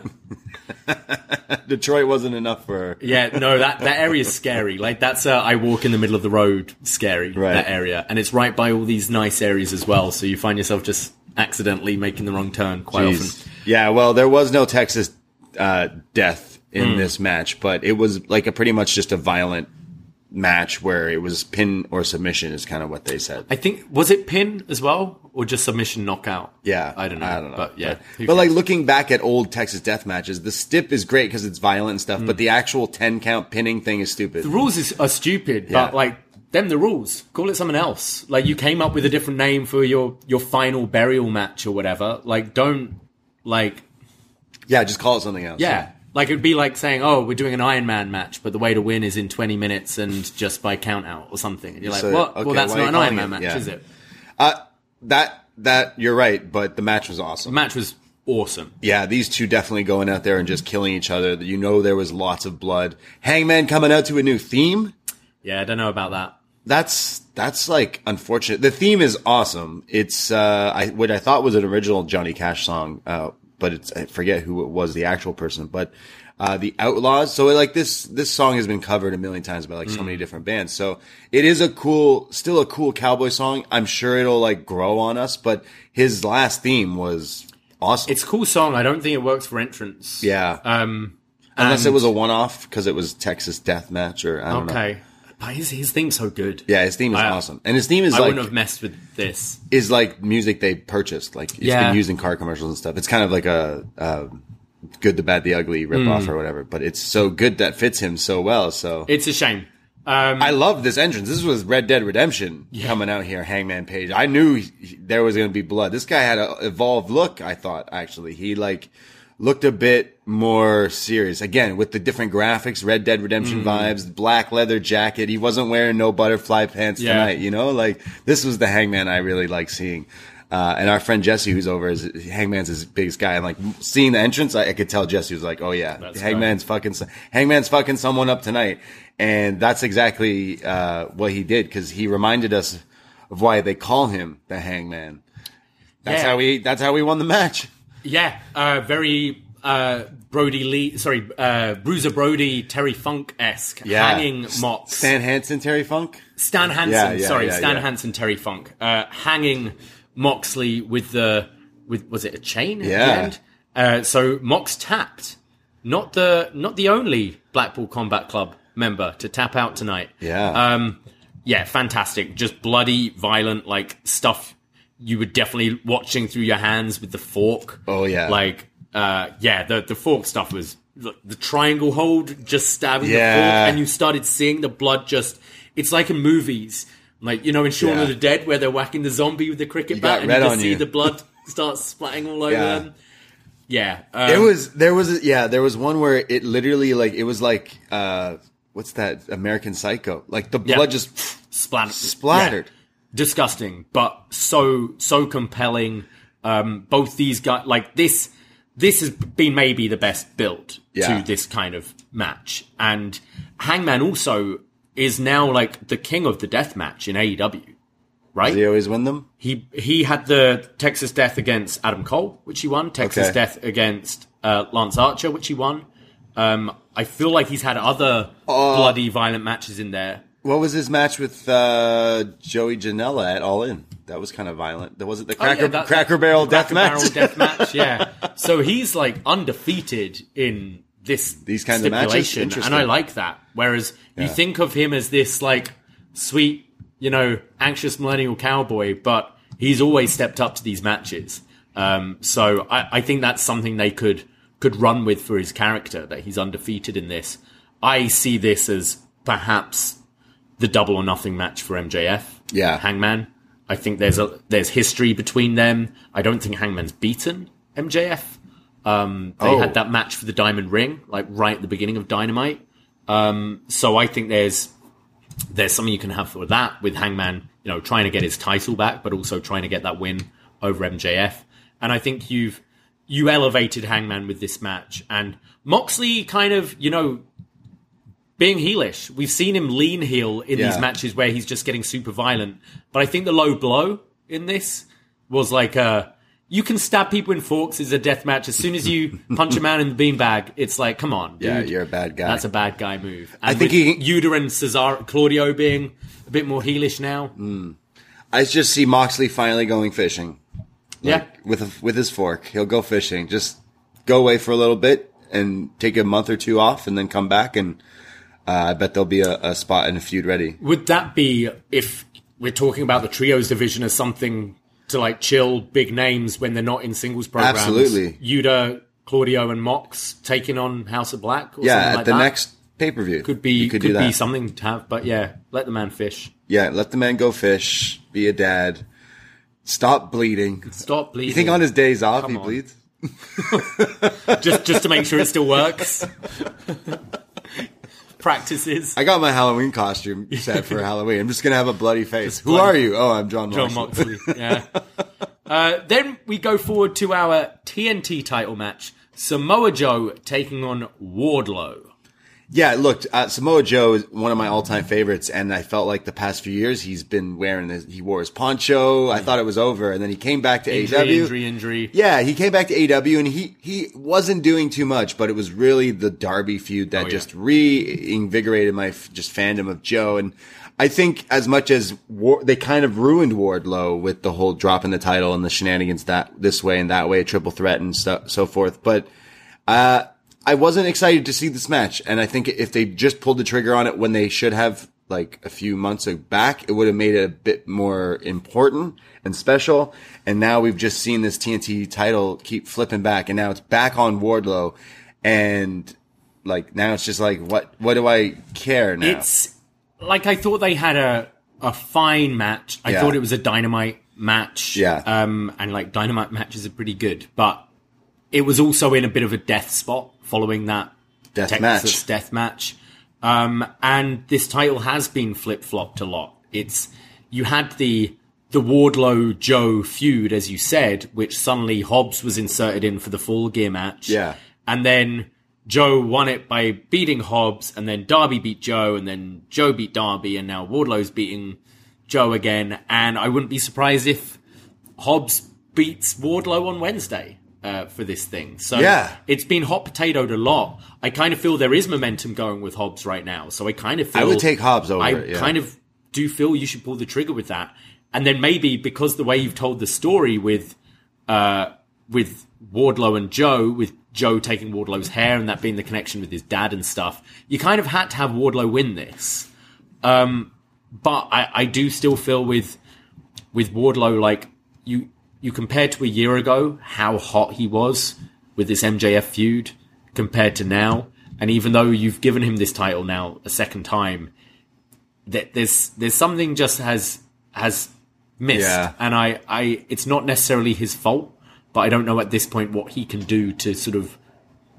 [laughs] Detroit wasn't enough for her. Yeah, no, that that area is scary. Like that's uh, I walk in the middle of the road, scary. Right. That area, and it's right by all these nice areas as well. So you find yourself just accidentally making the wrong turn quite Jeez. often. Yeah, well, there was no Texas uh, death in Hmm. this match, but it was like a pretty much just a violent match where it was pin or submission is kind of what they said. I think was it pin as well, or just submission knockout? Yeah, I don't know. I don't know. but yeah. but, but, like looking back at old Texas death matches, the stip is great because it's violent and stuff, but mm. the actual ten count pinning thing is stupid. The rules is, are stupid, Yeah. but like them the rules. Call it something else. Like you came up with a different name for your your final burial match or whatever. Like don't like yeah, just call it something else. yeah. Like it'd be like saying, "Oh, we're doing an Iron Man match, but the way to win is in 20 minutes and just by count out or something." And you're like, So, "What? okay, well, that's why are not an Iron calling Man it- match, yeah. is it?" Uh, that that you're right, but the match was awesome. The match was awesome. Yeah, these two definitely going out there and just killing each other. You know, there was lots of blood. Hangman coming out to a new theme. Yeah, I don't know about that. That's that's like unfortunate. The theme is awesome. It's uh, I what I thought was an original Johnny Cash song, uh, but it's I forget who it was, the actual person, but. Uh, the Outlaws. So like this, this song has been covered a million times by like so many different bands. So it is a cool, still a cool cowboy song. I'm sure it'll like grow on us, but his last theme was awesome. It's a cool song. I don't think it works for entrance. yeah. Um. Unless it was a one-off because it was Texas Death Match or I don't know. Okay. But his his theme's so good. Yeah, his theme is I- awesome, and his theme is like I like wouldn't have messed with this. is like music they purchased. Like it's Yeah. been used in car commercials and stuff. It's kind of like a, uh good, the bad, the ugly rip off Hmm. or whatever. But it's so good that fits him so well. So It's a shame. Um, I love this entrance. This was Red Dead Redemption coming out here. Hangman Page. I knew he- there was going to be blood. This guy had an evolved look. I thought actually he like looked a bit more serious again with the different graphics, Red Dead Redemption vibes, black leather jacket. He wasn't wearing no butterfly pants Yeah. tonight. You know, like this was the Hangman I really like seeing. Uh, and our friend Jesse, who's over, is Hangman's his biggest guy. And like seeing the entrance, I, I could tell Jesse was like, "Oh yeah, That's Hangman's fucking Hangman's fucking someone up tonight." And that's exactly uh, what he did because he reminded us of why they call him the Hangman. That's Yeah. how we. That's how we won the match. Yeah, uh, very uh, Brodie Lee. Sorry, uh, Bruiser Brody, Terry Funk esque, Yeah. hanging Mox. Stan Hansen, Terry Funk. Stan Hansen, Yeah, yeah, sorry, Stan. Hansen, Terry Funk, uh, hanging Moxley with the with was it a chain? At Yeah. the end? Uh, so Mox tapped, not the not the only Blackpool Combat Club member to tap out tonight. Yeah. Um, yeah, fantastic. Just bloody, violent, like stuff you were definitely watching through your hands with the fork. Oh, yeah. Like, uh, yeah, the the fork stuff was the, the triangle hold, just stabbing the fork, and you started seeing the blood just. It's like in movies Like you know in Shaun Yeah. of the Dead where they're whacking the zombie with the cricket You bat and you just see you. the blood [laughs] start splatting all over Yeah. them. Yeah, um, There was there was yeah there was one where it literally like it was like uh what's that American Psycho like the Yeah. blood just splat- splattered. Disgusting, but so so compelling. Um, both these guys, like this, this has been maybe the best build Yeah. to this kind of match, and Hangman also is now like the king of the death match in AEW, right? Does he always win them? He he had the Texas Death against Adam Cole, which he won. Texas Okay. Death against uh, Lance Archer, which he won. Um, I feel like he's had other Oh. bloody, violent matches in there. What was his match with uh, Joey Janela at All In? That was kind of violent. That was it. The Oh, yeah, Cracker that- Cracker Barrel Cracker death match. Barrel death match, [laughs] yeah. So he's like undefeated in this These kinds of matches? and I like that. Whereas you Yeah. think of him as this like sweet, you know, anxious millennial cowboy, but he's always stepped up to these matches. Um, so I, I think that's something they could could run with for his character that he's undefeated in this. I see this as perhaps the double or nothing match for MJF. Yeah. Hangman. I think there's a there's history between them. I don't think Hangman's beaten MJF. Um, they Oh. had that match for the Diamond Ring, like right at the beginning of Dynamite. Um, so I think there's there's something you can have for that with Hangman, you know, trying to get his title back, but also trying to get that win over MJF. And I think you've you elevated Hangman with this match, and Moxley kind of, you know, being heelish. We've seen him lean heel in these matches where he's just getting super violent. But I think the low blow in this was like uh you can stab people in forks is a death match. As soon as you [laughs] punch a man in the beanbag, it's like, come on, dude. Yeah, you're a bad guy. That's a bad guy move. And I think he- Yuta and Cesaro Claudio being a bit more heelish now. I just see Moxley finally going fishing. yeah. with a, with his fork. He'll go fishing. Just go away for a little bit and take a month or two off, and then come back. And I bet there'll be a, a spot in a feud ready. Would that be if we're talking about the trios division as something to like chill big names when they're not in singles programs? Absolutely. Yuta, Claudio, and Mox taking on House of Black. Or Yeah, like the that? next pay per view could be could, could, be something to have. But yeah, let the man fish. Yeah, let the man go fish. Be a dad. Stop bleeding. Stop bleeding. You think on his days off Come he on. bleeds? [laughs] just just to make sure it still works. [laughs] Practices. I got my Halloween costume [laughs] set for Halloween. I'm just gonna have a bloody face. Who bloody- are you? Oh, I'm Jon. Jon Moxley. Moxley. Yeah. [laughs] uh, then we go forward to our TNT title match. Samoa Joe taking on Wardlow. Yeah, look, uh, Samoa Joe is one of my all-time favorites, and I felt like the past few years he's been wearing this. He wore his poncho. I thought it was over, and then he came back to Injury, AEW. injury, injury. Yeah, he came back to AW, and he he wasn't doing too much, but it was really the Darby feud that Oh, yeah. just reinvigorated my f- just fandom of Joe. And I think as much as War- they kind of ruined Wardlow with the whole dropping the title and the shenanigans that this way and that way, triple threat and so, so forth, but. Uh, I wasn't excited to see this match, and I think if they just pulled the trigger on it when they should have, like a few months back, it would have made it a bit more important and special. And now we've just seen this TNT title keep flipping back, and now it's back on Wardlow, and like now it's just like, what? What do I care now? It's like I thought they had a a fine match. I Yeah. thought it was a dynamite match. Yeah. Um, and like dynamite matches are pretty good, but it was also in a bit of a death spot following that Death Texas match. death match. Um, and this title has been flip flopped a lot. It's you had the the Wardlow Joe feud, as you said, which suddenly Hobbs was inserted in for the full gear match. Yeah. And then Joe won it by beating Hobbs, and then Darby beat Joe, and then Joe beat Darby, and now Wardlow's beating Joe again. And I wouldn't be surprised if Hobbs beats Wardlow on Wednesday uh, for this thing. So Yeah. it's been hot potatoed a lot. I kind of feel there is momentum going with Hobbs right now. So I kind of feel I would take Hobbs over I it, yeah. kind of do feel you should pull the trigger with that. And then maybe because the way you've told the story with uh, with Wardlow and Joe, with Joe taking Wardlow's hair and that being the connection with his dad and stuff, you kind of had to have Wardlow win this. Um, but I, I do still feel with with Wardlow, like you you compared to a year ago, how hot he was with this MJF feud compared to now. And even though you've given him this title now a second time, that there's there's something just has has missed, Yeah. and I I it's not necessarily his fault, but I don't know at this point what he can do to sort of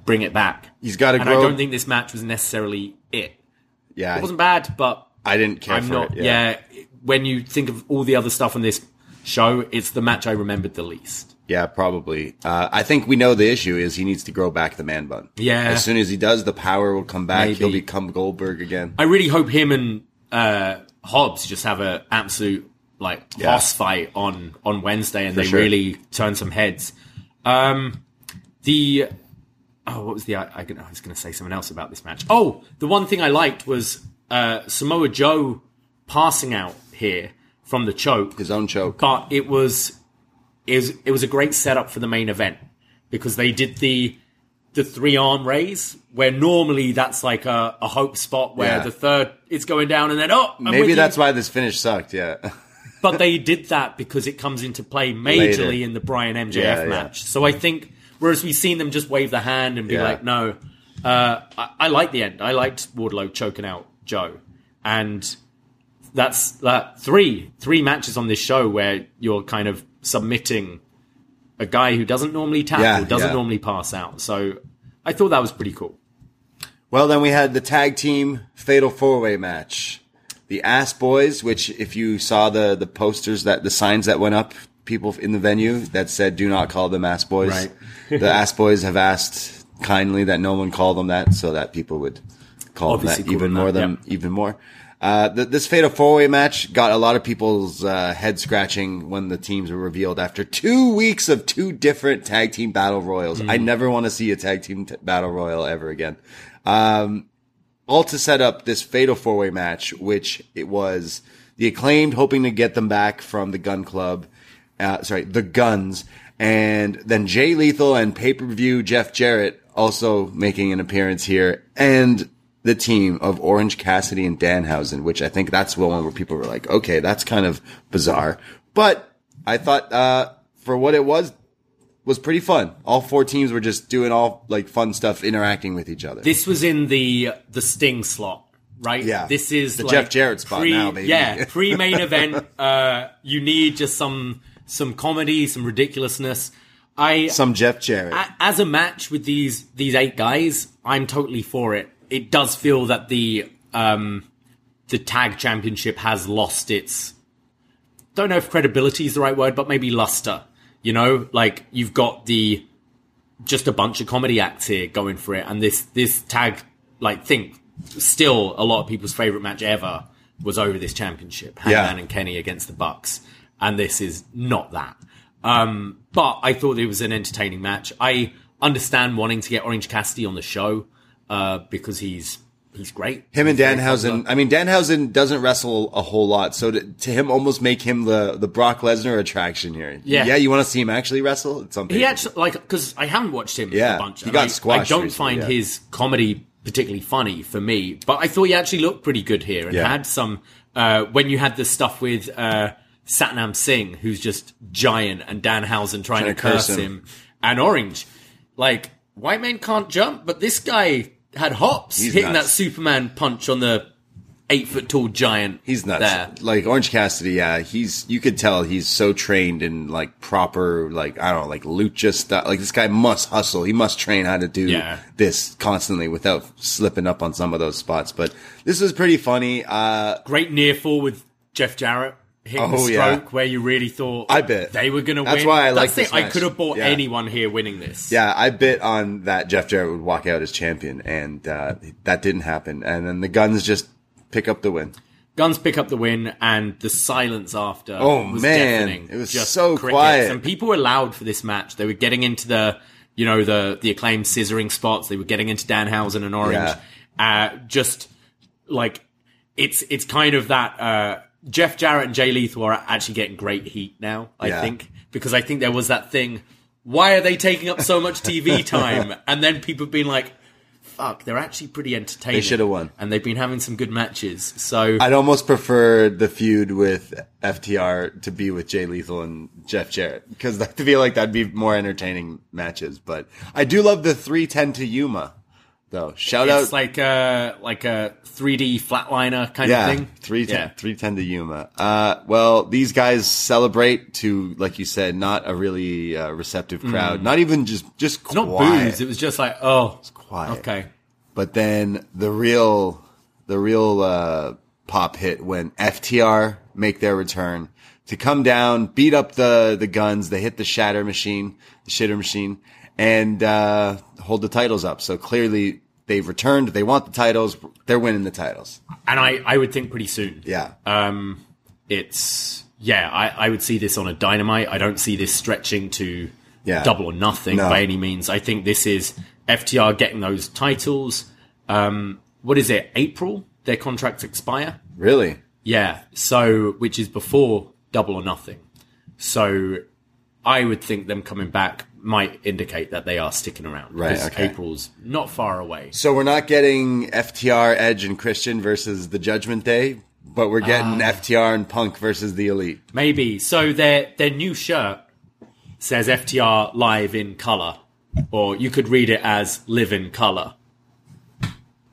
bring it back. He's got to go grow. I don't think this match was necessarily it. yeah, It wasn't bad, but I didn't care I'm for not. it. Yeah. when you think of all the other stuff on this show, it's the match I remembered the least. Yeah, probably. Uh, I think we know the issue is he needs to grow back the man bun. Yeah. As soon as he does, the power will come back. He'll become Goldberg again. I really hope him and uh, Hobbs just have an absolute like Yeah. boss fight on on Wednesday, and they sure. really turn some heads. Um, the oh, what was the I, I, I was going to say something else about this match. Oh, the one thing I liked was uh, Samoa Joe passing out here from the choke, His own choke. but it was it was it was a great setup for the main event because they did the the three arm raise where normally that's like a, a hope spot where Yeah. the third it's going down and then oh I'm Maybe you. that's why this finish sucked. Yeah. [laughs] but they did that because it comes into play Later. majorly in the Bryan MJF Yeah, yeah. match. So I think whereas we've seen them just wave the hand and be Yeah. like, no, uh, I, I like the end. I liked Wardlow choking out Joe, and that's that three three matches on this show where you're kind of submitting a guy who doesn't normally tackle, Yeah, doesn't yeah. normally pass out. So I thought that was pretty cool. Well, then we had the tag team fatal four way match. The Ass Boys, which if you saw the the posters that the signs that went up, people in the venue that said "Do not call them Ass Boys." Right. the Ass Boys have asked kindly that no one call them that, so that people would call Obviously them that even more that, than even more. Uh, th this fatal four way match got a lot of people's uh, head scratching when the teams were revealed after two weeks of two different tag team battle royals. I never want to see a tag team t- battle royal ever again. Um, all to set up this fatal four way match, which it was the acclaimed hoping to get them back from the Gun Club, uh, sorry, the Guns, and then Jay Lethal and pay per view Jeff Jarrett also making an appearance here, and the team of Orange Cassidy and Danhausen, which I think that's the one where people were like, okay, that's kind of bizarre, but I thought uh, for what it was. Was pretty fun. All four teams were just doing all like fun stuff, interacting with each other. This was in the the Sting slot, right? Yeah. This is The like Jeff Jarrett spot pre- now, baby. Yeah, [laughs] pre main event. Uh, you need just some some comedy, some ridiculousness. I Some Jeff Jarrett. a- as a match with these these eight guys, I'm totally for it. It does feel that the um the tag championship has lost its don't know if credibility is the right word, but maybe luster. You know, like you've got the just a bunch of comedy acts here going for it, and this this tag like think still a lot of people's favorite match ever was over this championship, Hangman Yeah. and Kenny against the Bucks, and this is not that. Um, but I thought it was an entertaining match. I understand wanting to get Orange Cassidy on the show uh, because he's he's great. him and He's very Danhausen. I mean, Danhausen doesn't wrestle a whole lot, so to, to him, almost make him the the Brock Lesnar attraction here. Yeah. yeah. You want to see him actually wrestle? It's something. He actually like because I haven't watched him Yeah, a bunch. he and got I, I don't recently, find yeah. his comedy particularly funny for me, but I thought he actually looked pretty good here and Yeah. had some. Uh, when you had the stuff with uh, Satnam Singh, who's just giant, and Danhausen trying, to curse him. him. and Orange, like white men can't jump, but this guy had hops He's hitting nuts. that Superman punch on the eight foot tall giant. He's nuts. There. Like Orange Cassidy, yeah, he's you could tell he's so trained in like proper like I don't know, like lucha stuff. Like this guy must hustle. He must train how to do Yeah. this constantly without slipping up on some of those spots. But this was pretty funny. Uh Great near fall with Jeff Jarrett. Hitting the Oh, stroke yeah. where you really thought I bet. they were going to win. That's why I like this it. I could have bought Yeah. anyone here winning this. Yeah, I bit on that Jeff Jarrett would walk out as champion, and uh, that didn't happen. And then the Guns just pick up the win. Guns pick up the win, and the silence after. Oh, was man. deafening. It was Just so crickets. quiet. and people were loud for this match. They were getting into the, you know, the the acclaimed scissoring spots. They were getting into Danhausen and Orange. Uh, just like it's it's kind of that. Uh, Jeff Jarrett and Jay Lethal are actually getting great heat now. I Yeah. think because I think there was that thing. Why are they taking up so much TV [laughs] time? and then people have been like. Fuck, they're actually pretty entertaining. They should have won. and they've been having some good matches. So I'd almost prefer the feud with FTR to be with Jay Lethal and Jeff Jarrett because [laughs] I feel like that'd be more entertaining matches. But I do love the three ten to Yuma though. Shout It's out, like a like a 3D flatliner kind yeah, of thing. three ten, Yeah. three ten to Yuma. Uh, well, these guys celebrate to, like you said, not a really uh, receptive crowd. Not even just just Mm. Not booze. It was just like, oh, it's quiet. okay. But then the real, the real uh, pop hit when FTR make their return to come down, beat up the the guns. They hit the shatter machine, the shitter machine, and uh, hold the titles up. So clearly they've returned. They want the titles. They're winning the titles. And I, I would think pretty soon. Yeah. Um, it's yeah. I, I would see this on a dynamite. I don't see this stretching to Yeah. double or nothing No. by any means. I think this is FTR getting those titles. Um, what is it? April their contracts expire. really? Yeah. So which is before double or nothing. So I would think them coming back might indicate that they are sticking around. Right, okay. April's not far away. So we're not getting FTR, Edge, and Christian versus the Judgment Day, but we're getting Ah. FTR and Punk versus the Elite. Maybe. So their their new shirt says FTR live in color, or you could read it as live in color.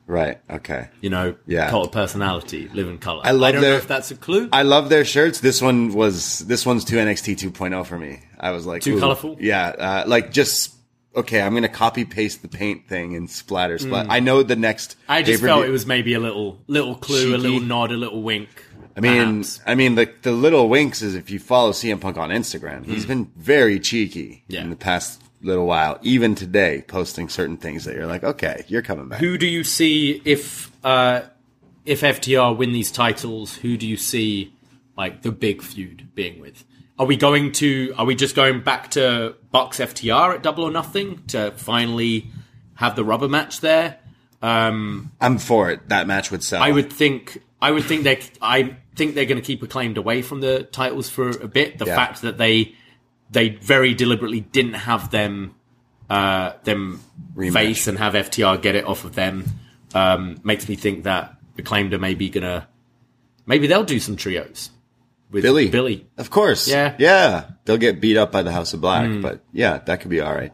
Right. Okay. You know, Yeah. cult personality, live in color. I love don't their- know if that's a clue. I love their shirts. This one was this one's too NXT 2.0 for me. I was like Too colorful? Yeah, uh, like just okay. I'm gonna copy paste the paint thing and splatter splat. I know the next. I just felt it was maybe a little little clue, a little nod, a little wink. I mean, perhaps. I mean, the the little winks is if you follow CM Punk on Instagram, he's been very cheeky. Yeah. in the past little while. Even today, posting certain things that you're like, okay, you're coming back. who do you see if uh, if FTR win these titles? Who do you see like the big feud being with? Are we going to? Are we just going back to Bucks FTR at Double or Nothing to finally have the rubber match there? Um, I'm for it. That match would sell. I would think. I would think they. I think they're going to keep acclaimed away from the titles for a bit. The Yeah. fact that they they very deliberately didn't have them uh, them Rematch. face and have FTR get it off of them um, makes me think that acclaimed are maybe gonna maybe they'll do some trios with Billy. Billy. Of course. Yeah. Yeah. They'll get beat up by the House of Black, but yeah, that could be all right.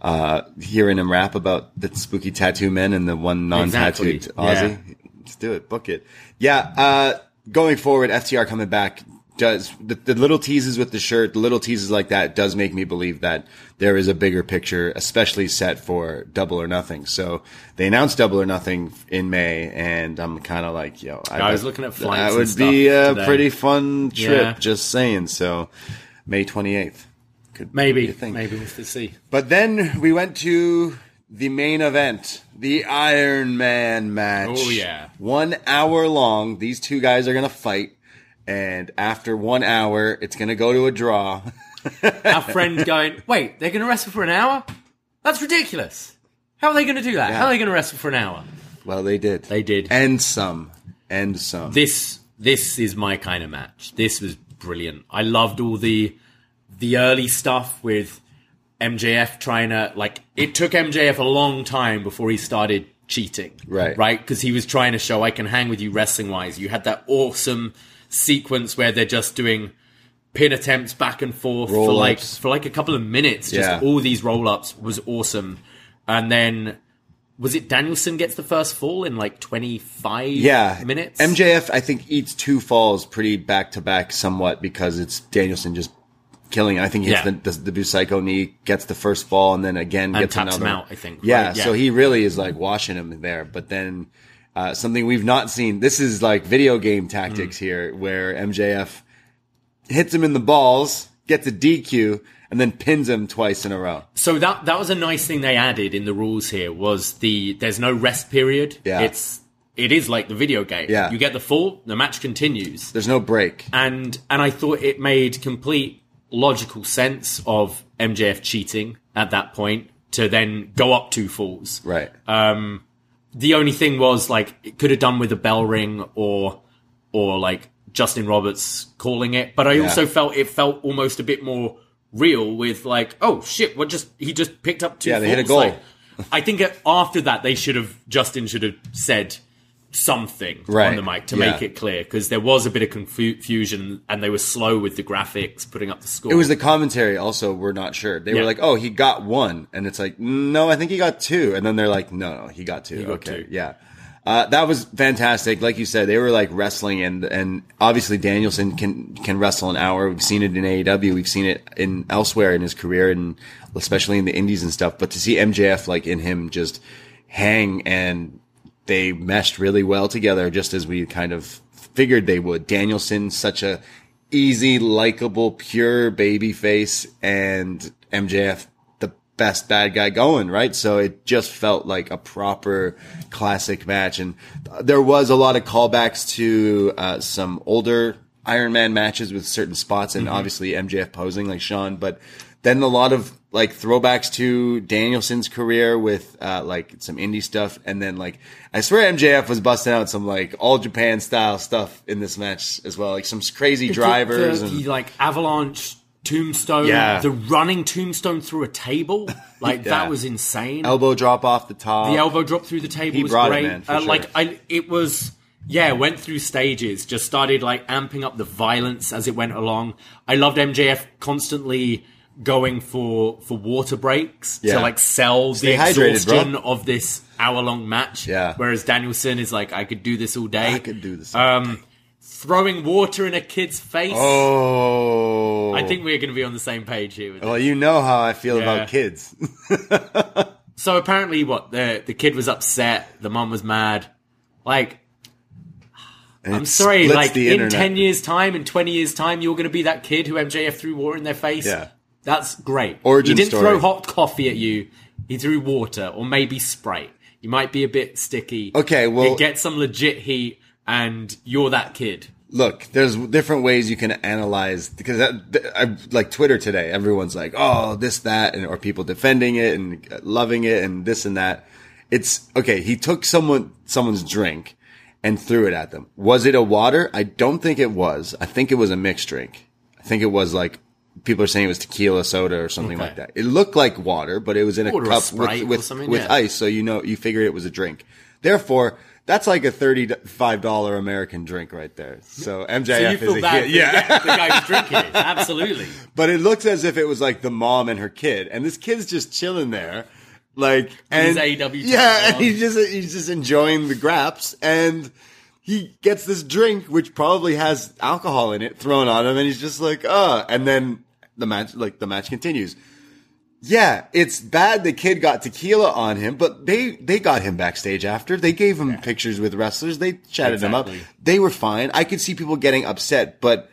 Uh, hearing him rap about the spooky tattoo men and the one non-tattooed Exactly. Aussie. Let's do it. Book it. Yeah. Uh, going forward, FTR coming back does the, the little teases with the shirt, the little teases like that does make me believe that there is a bigger picture, especially set for Double or Nothing. So they announced Double or Nothing in May, and I'm kind of like, yo, I was looking at flights That would be a today. pretty fun trip. Yeah. Just saying. So May 28th could Maybe be a maybe we'll see. But then we went to the main event, the Iron Man match. Oh, yeah. One hour long. These two guys are going to fight. And after one hour, it's going to go to a draw. [laughs] Our friend [laughs] going, wait, they're going to wrestle for an hour? That's ridiculous. How are they going to do that? How are they going to wrestle for an hour? well, they did. They did. And some. And some. this this is my kind of match. This was brilliant. I loved all the the early stuff with MJF trying to like it took MJF a long time before he started cheating. Right. Right? Because he was trying to show I can hang with you wrestling wise. You had that awesome sequence where they're just doing pin attempts back and forth for like for like a couple of minutes. Just Yeah. all these roll ups was awesome. And then was it Danielson gets the first fall in like twenty five yeah. minutes? MJF, I think, eats two falls pretty back to back somewhat because it's Danielson just killing. I think he hits Yeah. the, the, the Psycho knee, gets the first fall, and then again And gets taps another. him out, I think, Yeah, right? Yeah. so he really is like washing him there. But then uh, something we've not seen. This is like video game tactics Mm. here, where MJF hits him in the balls, gets a DQ, and then pins him twice in a row. So that that was a nice thing they added in the rules here was the there's no rest period. Yeah. It's it is like the video game. Yeah. You get the fall, the match continues. There's no break. And and I thought it made complete logical sense of MJF cheating at that point to then go up two falls. Right. Uh, The only thing was like it could have done with a bell ring or or like Justin Roberts calling it, but I also felt it felt almost a bit more real with like, oh shit, what just he just picked up two. Yeah, they hit a goal. Like, I think after that they should have Justin should have said something on the mic to yeah. make it clear because there was a bit of confusion and they were slow with the graphics putting up the score. It was the commentary also, we're not sure. They Yeah. were like, oh, he got one. And it's like, no, I think he got two. And then they're like, no, no, he got two. got okay. two. Yeah. Uh, that was fantastic. Like you said, they were like wrestling and, and obviously Danielson can, can wrestle an hour. We've seen it in AEW. We've seen it in elsewhere in his career and especially in the indies and stuff. But to see MJF like in him just hang and they meshed really well together, just as we kind of figured they would. Danielson, such a easy, likable, pure baby face, and MJF, the best bad guy going, right? So it just felt like a proper classic match. And there was a lot of callbacks to uh, some older Iron Man matches with certain spots, and obviously MJF posing like Sean, but then a lot of like throwbacks to Danielson's career with uh, like some indie stuff, and then like I swear MJF was busting out some like all Japan style stuff in this match as well, like some crazy drivers the, and the, like avalanche tombstone, Yeah. the running tombstone through a table, [laughs] like Yeah. that was insane. elbow drop off the top. the elbow drop through the table He was brought it, great. man, uh, sure. Like I, it was. Yeah, went through stages. Just started like amping up the violence as it went along. I loved MJF constantly going for for water breaks Yeah. to like sell Stay the hydrated, bro. exhaustion of this hour long match. Yeah. Whereas Danielson is like, I could do this all day. I could do this. Um, throwing water in a kid's face. oh, I think we're going to be on the same page here. With Well, you know how I feel Yeah. about kids. [laughs] So apparently, what the the kid was upset, the mom was mad. Like, And I'm sorry, like in internet. ten years' time, in twenty years' time, you're going to be that kid who MJF threw water in their face. Yeah. That's great. Origin he didn't story. throw hot coffee at you. He threw water or maybe Sprite. You might be a bit sticky. Okay, well- you get some legit heat, and you're that kid. Look, there's different ways you can analyze because that, th- I, like Twitter today, everyone's like, "Oh, this, that," and or people defending it and uh, loving it and this and that. It's okay. He took someone someone's drink and threw it at them. Was it a water? I don't think it was. I think it was a mixed drink. I think it was like people are saying it was tequila soda or something Okay. like that. It looked like water, but it was in a cup or with with, with yeah. ice, so you know you figured it was a drink. Therefore. That's like a thirty-five dollar American drink right there. So MJF So you is feel a bad, for the yeah. the guy who's drinking it. [laughs] Absolutely. But it looks as if it was like the mom and her kid, and this kid's just chilling there, like and His AEW yeah, and [laughs] he's just he's just enjoying the graps, and he gets this drink which probably has alcohol in it thrown on him, and he's just like, uh, and then the match like the match continues. Yeah, it's bad the kid got tequila on him, but they they got him backstage after. They gave him pictures with wrestlers. They chatted him up. They were fine. I could see people getting upset, but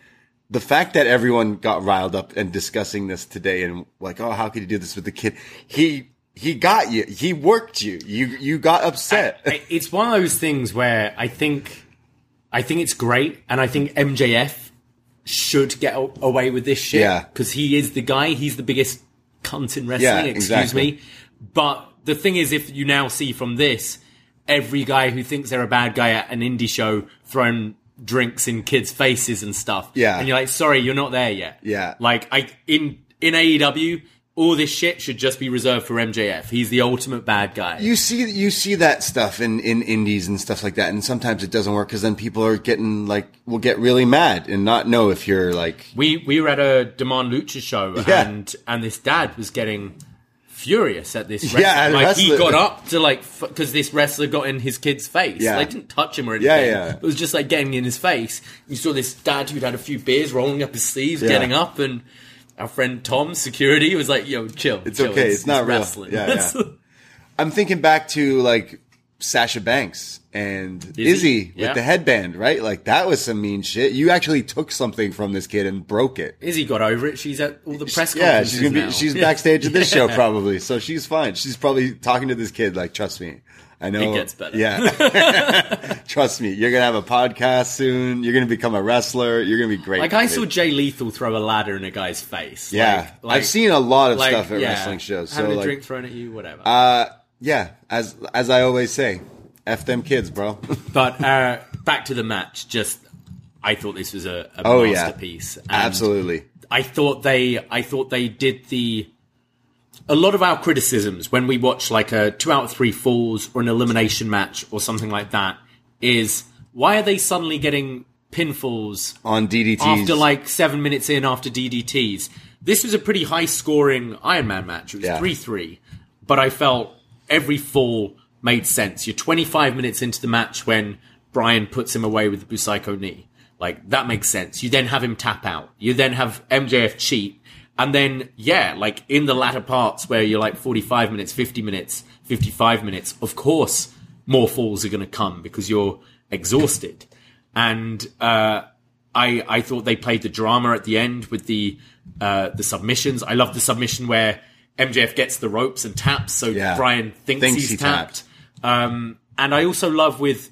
the fact that everyone got riled up and discussing this today and like, oh, how could you do this with the kid? He he got you. He worked you. You you got upset. I- it's one of those things where I think I think it's great, and I think MJF should get away with this shit. Yeah. because he is the guy. He's the biggest cunt in wrestling. Yeah, excuse exactly. me. But the thing is, if you now see from this, every guy who thinks they're a bad guy at an indie show throwing drinks in kids' faces and stuff. Yeah. and you're like, sorry, you're not there yet. Yeah. like I in in AEW. All this shit should just be reserved for MJF. He's the ultimate bad guy. you see you see that stuff in in indies and stuff like that, and sometimes it doesn't work because then people are getting like will get really mad and not know if you're like We we were at a Demand Lucha show [laughs] Yeah. and and this dad was getting furious at this Yeah, wrestler. and like he got up to like because this wrestler got in his kid's face. Yeah. Like didn't touch him or anything. Yeah, yeah. It was just like getting in his face. You saw this dad who'd had a few beers, rolling up his sleeves, Yeah. getting up, and our friend Tom, security, was like, "Yo, chill. It's chill. okay, it's not real. wrestling." Yeah, yeah. [laughs] I'm thinking back to like Sasha Banks and Izzy, Izzy, with yeah. the headband, right? Like that was some mean shit. You actually took something from this kid and broke it. Izzy got over it. She's at all the press Yeah, she's gonna be now. she's backstage at this [laughs] Yeah. show probably, so she's fine. She's probably talking to this kid like, trust me. I know It gets better. Yeah, [laughs] trust me. You're gonna have a podcast soon. You're gonna become a wrestler. You're gonna be great. Like I saw Jay Lethal throw a ladder in a guy's face. Yeah, Like- like- I've seen a lot of like, stuff at yeah, wrestling shows. So Having a like, drink thrown at you, whatever. uh, yeah, as as I always say, f them kids, bro. [laughs] But uh, back to the match. Just, I thought this was a, a Oh, masterpiece. And Absolutely. I thought they, I thought they did the. A lot of our criticisms when we watch like a two out of three falls or an elimination match or something like that is why are they suddenly getting pinfalls on DDTs after like seven minutes in after DDTs? This was a pretty high scoring Iron Man match. It was Yeah. 3 3. But I felt every fall made sense. You're 25 minutes into the match when Bryan puts him away with the Busaiku knee. Like, that makes sense. You then have him tap out. You then have MJF cheat. And then, yeah, like in the latter parts where you're like 45 minutes, 50 minutes, 55 minutes, of course, more falls are going to come because you're exhausted. And, uh, I, I thought they played the drama at the end with the uh, the submissions. I love the submission where MJF gets the ropes and taps, so Yeah. Bryan thinks, Thinks he's he tapped. Um, and I also love with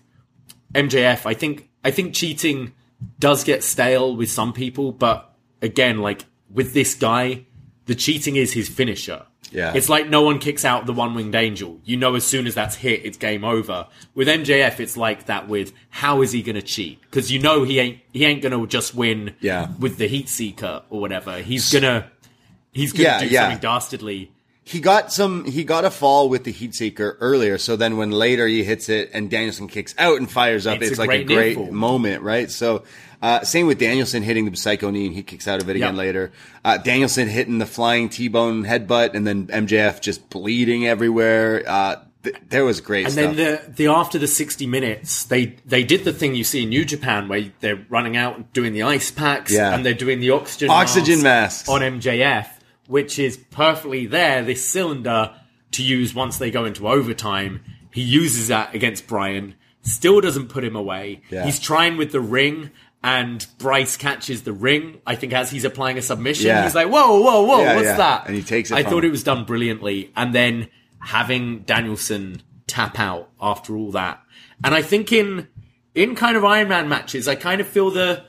MJF. I think I think cheating does get stale with some people, but again, like with this guy, the cheating is his finisher. Yeah. It's like no one kicks out the one winged angel. You know, as soon as that's hit, it's game over. With MJF, it's like that with how is he going to cheat? Because you know he ain't he ain't going to just win Yeah. with the heat seeker or whatever. He's gonna he's gonna Yeah, do yeah. something dastardly. he got some he got a fall with the heat seeker earlier so then when later he hits it and danielson kicks out and fires up It's it's, a like a great near great moment right so uh, same with danielson hitting the psycho knee and he kicks out of it again Yep. later uh, danielson hitting the flying t-bone headbutt and then mjf just bleeding everywhere uh, th- there was great And stuff then the the after the sixty minutes, they they did the thing you see in New Japan where they're running out and doing the ice packs, Yeah. and they're doing the oxygen Oxygen mask masks. on MJF, which is perfectly there. This cylinder to use once they go into overtime. He uses that against Bryan, still doesn't put him away. Yeah. He's trying with the ring. And Bryce catches the ring. I think as he's applying a submission, Yeah. he's like, "Whoa, whoa, whoa! Yeah, what's yeah. that?" And he takes it I thought him. it was done brilliantly. And then having Danielson tap out after all that. And I think in in kind of Iron Man matches, I kind of feel the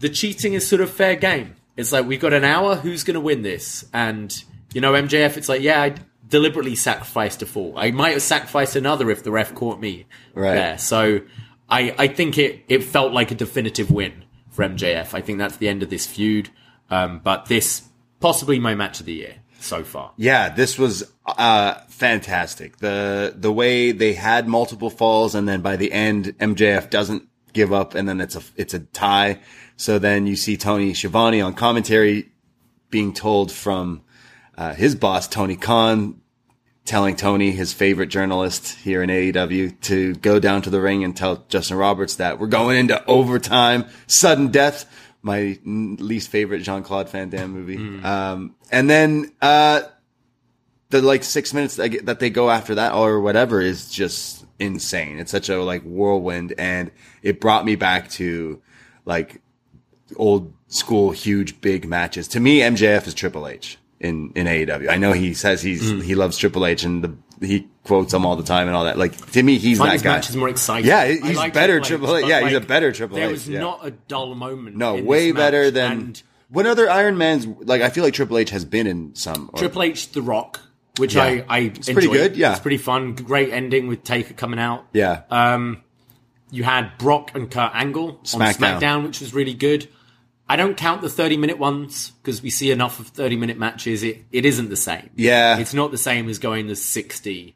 the cheating is sort of fair game. It's like we've got an hour, who's going to win this? And you know, MJF, it's like, yeah, I deliberately sacrificed a fall. I might have sacrificed another if the ref caught me Right. there. So I I think it it felt like a definitive win for MJF. I think that's the end of this feud. Um, but this possibly my match of the year so far. Yeah, this was uh, fantastic. The the way they had multiple falls, and then by the end, MJF doesn't give up, and then it's a it's a tie. So then you see Tony Schiavone on commentary being told from uh, his boss Tony Khan, telling Tony, his favorite journalist here in AEW, to go down to the ring and tell Justin Roberts that we're going into overtime, sudden death. My least favorite Jean Claude Van Damme movie. Um, and then uh, the like six minutes that they go after that or whatever is just insane. It's such a like whirlwind, and it brought me back to like old school, huge, big matches. To me, MJF is Triple H in in AEW. I know he says he's Mm. he loves Triple H and the he quotes him all the time and all that. Like to me, he's that guy. matches more exciting. Yeah, he's like better Triple H. Yeah, he's a better Triple H. There was yeah. not a dull moment. no, way match, better than and what other Iron Man's. Like I feel like Triple H has been in some. Or, Triple H, The Rock, which Yeah. I I It's pretty good, yeah. it's pretty fun. Great ending with Taker coming out. yeah, Um, you had Brock and Kurt Angle on SmackDown. SmackDown, which was really good. I don't count the 30 minute ones because we see enough of 30 minute matches. It, it isn't the same. Yeah. It's not the same as going to 60.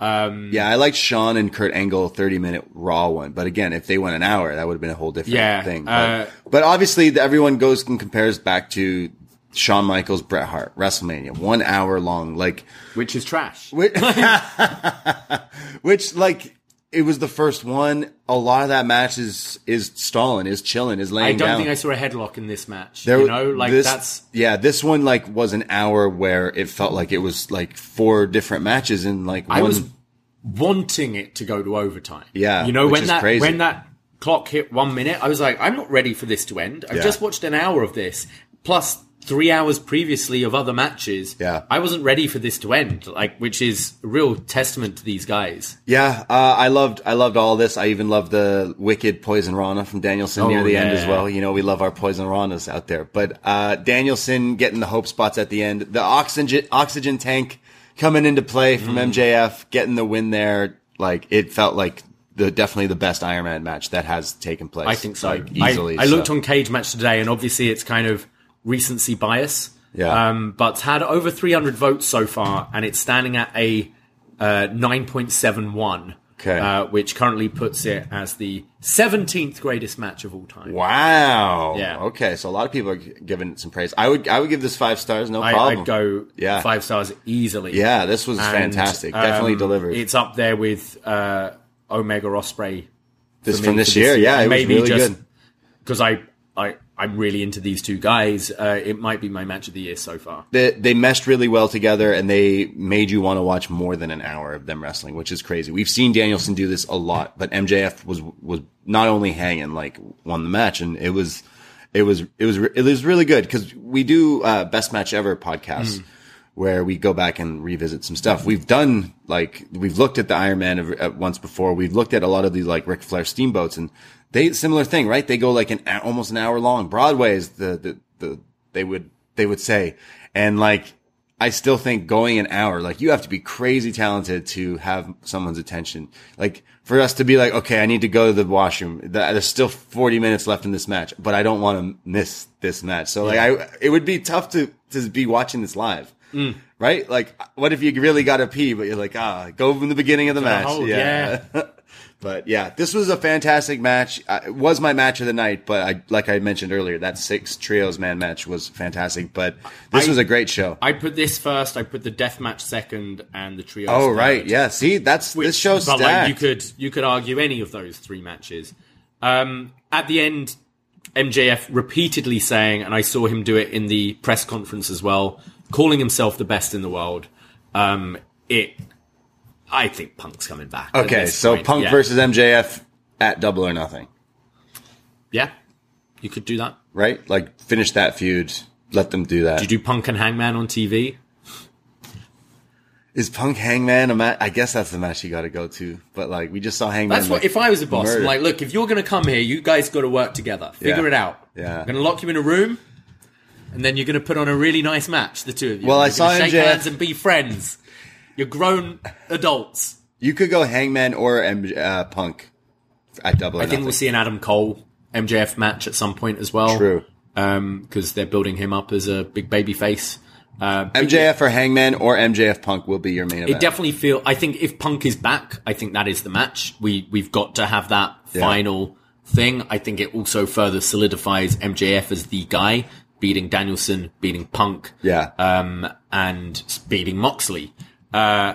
Um, yeah. I liked Shawn and Kurt Angle thirty minute Raw one, but again, if they went an hour, that would have been a whole different Yeah, thing. But, uh, but obviously, the- everyone goes and compares back to Shawn Michaels, Bret Hart, WrestleMania, one hour long, like. which is trash. Which, [laughs] which, like, it was the first one. A lot of that match is is stalling, is chilling, is laying. I don't down. think I saw a headlock in this match. There- you know, like this- that's yeah. This one like was an hour where it felt like it was like four different matches in like I was wanting it to go to overtime. Yeah, you know when that crazy. when that clock hit one minute, I was like, I'm not ready for this to end. I've Yeah. just watched an hour of this plus three hours previously of other matches. Yeah. I wasn't ready for this to end. Like, which is a real testament to these guys. yeah, uh, I loved I loved all this. I even loved the wicked Poison Rana from Danielson near Oh, the end as well. You know, we love our Poison Ranas out there. But uh, Danielson getting the hope spots at the end, the oxygen oxygen tank coming into play from Mm. MJF, getting the win there. Like it felt like the definitely the best Iron Man match that has taken place. I think so. like, easily. I, I looked on Cage Match today, and obviously it's kind of recency bias. Yeah. Um, but had over 300 votes so far, and it's standing at a uh, 9.71 Okay. uh, which currently puts it as the 17th greatest match of all time. Wow. Yeah. Okay, so a lot of people are giving it some praise. I would I would give this five stars, no I, problem. I'd go Yeah. five stars easily. Yeah, this was And, fantastic. Definitely um, delivered. It's up there with uh, Omega Osprey this from this for year. Yeah, it was maybe really just good. because I I I'm really into these two guys. Uh, it might be my match of the year so far. They, they meshed really well together, and they made you want to watch more than an hour of them wrestling, which is crazy. We've seen Danielson do this a lot, but MJF was was not only hanging, like won the match, and it was it was it was it was really good because we do uh, best match ever podcasts. Where we go back and revisit some stuff. We've done like we've looked at the Iron Man of, at once before. We've looked at a lot of these like Ric Flair steamboats, and they similar thing, right? They go like an almost an hour long. Broadway is the the, the they would they would say, and like I still think going an hour, like you have to be crazy talented to have someone's attention. Like for us to be like, okay, I need to go to the washroom. There's still 40 minutes left in this match, but I don't want to miss this match. So like I, it would be tough to, to be watching this live. Right? Like, what if you really got to pee, but you're like, ah, go from the beginning of the match. hold, yeah. [laughs] But yeah, this was a fantastic match. It was my match of the night, but I, like I mentioned earlier, that six trios man match was fantastic. But this I- was a great show. I put this first. I put the death match second, and the trio. oh right, yeah. See, that's this show's but stacked. like you could you could argue any of those three matches. Um, at the end, MJF repeatedly saying, and I saw him do it in the press conference as well, calling himself the best in the world. Um, it, I think Punk's coming back. okay, so point. Punk Yeah. versus MJF at Double or Nothing, yeah, you could do that. right? Like finish that feud. Let them do that. You do Punk and Hangman on TV. Is Punk Hangman a match? I guess that's the match you got to go to. But like we just saw Hangman. That's what. like, If I was a boss, I'm like, look, if you're going to come here, you guys got to work together. Figure Yeah. it out. Yeah. I'm going to lock you in a room, and then you're going to put on a really nice match, the two of you. Well, I You're gonna saw shake MJF hands and be friends. You're grown adults. you could go Hangman or MJ, uh, Punk at Double I think Nothing. we'll see an Adam Cole MJF match at some point as well. True. because they're building him up as a big baby face. Uh, MJF or Hangman or MJF Punk will be your main It event. definitely feel. I think if Punk is back, I think that is the match. We we've got to have that Yeah. final thing. I think it also further solidifies MJF as the guy beating Danielson, beating Punk, yeah. um, and beating Moxley. Uh,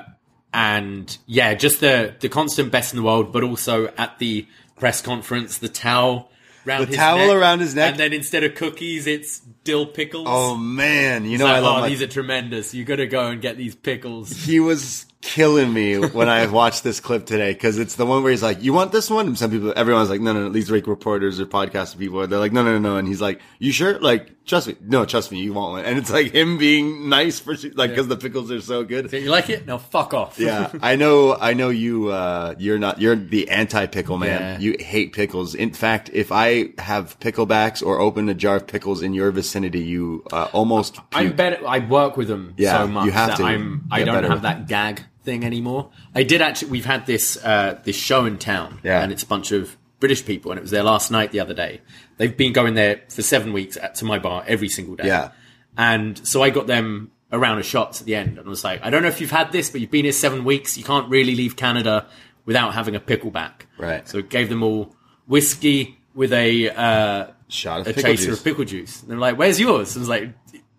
and yeah, just the the constant best in the world, but also at the press conference, the towel. Around The his towel neck, around his neck? and then instead of cookies, it's dill pickles. oh man, you know I love oh, my these are tremendous. You got to go and get these pickles. he was killing me when I [laughs] watched this clip today because it's the one where he's like, "You want this one?" And some people, everyone's like, "No, no, no." These like reporters or podcast people, they're like, "No, no, no, no." And he's like, "You sure? Like, trust me. No, trust me. You want one." And it's like him being nice for like because the pickles are so good. You like it? No, fuck off. Yeah, I know. I know you. Uh, you're not. You're the anti-pickle man. Yeah. You hate pickles. In fact, if I have picklebacks or open a jar of pickles in your vicinity, you uh, almost. I'm better. I work with them Yeah, so much you have that to I'm. I don't have that gag thing anymore. I did actually. We've had this uh, this show in town, Yeah. and it's a bunch of British people, and it was there last night the other day. They've been going there for seven weeks at, to my bar every single day. Yeah. and so I got them a round of shots at the end, and I was like, I don't know if you've had this, but you've been here seven weeks. You can't really leave Canada without having a pickleback. Right. So it gave them all whiskey with a. Uh, Shot of a pickle chaser juice. of pickle juice. And they're like, "Where's yours?" And I was like,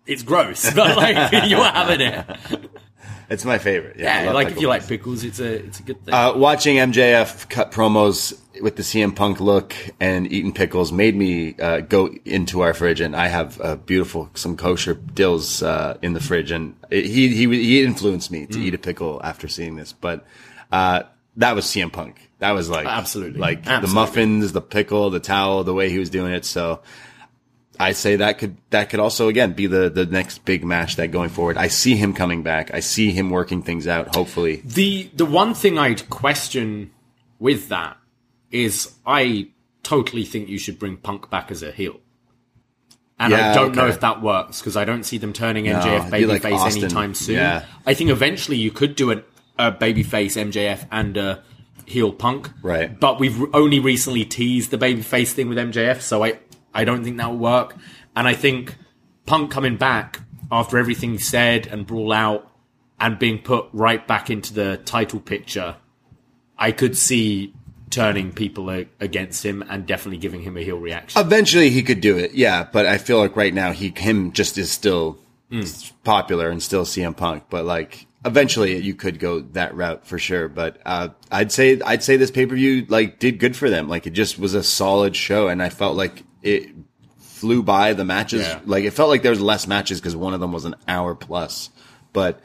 "It's gross, [laughs] but like [laughs] you're having it." It's my favorite. Yeah, Yeah, like if you like pickles, it's a it's a good thing. Uh, watching MJF cut promos with the CM Punk look and eating pickles made me uh, go into our fridge, and I have uh, beautiful some kosher dills uh, in the fridge, and it, he he he influenced me to Mm. eat a pickle after seeing this. But uh, that was CM Punk. That was like Absolutely. like the muffins, the pickle, the towel, the way he was doing it. So. I say that could that could also again be the the next big match that going forward. I see him coming back. I see him working things out. Hopefully, the the one thing I'd question with that is I totally think you should bring Punk back as a heel. And Yeah, I don't know if that works because I don't see them turning MJF like babyface Austin. anytime soon. Yeah. I think eventually you could do a, a babyface MJF and a heel Punk. Right. But we've only recently teased the babyface thing with MJF, so I, I don't think that will work. And I think Punk coming back after everything he said and brawl out and being put right back into the title picture, I could see turning people a- against him and definitely giving him a heel reaction. Eventually, he could do it. Yeah, but I feel like right now he him just is still popular and still CM Punk. But like eventually, you could go that route for sure. But uh, I'd say I'd say this pay per view like did good for them. Like it just was a solid show, and I felt like it flew by the matches. Yeah. Like it felt like there was less matches because one of them was an hour plus, but.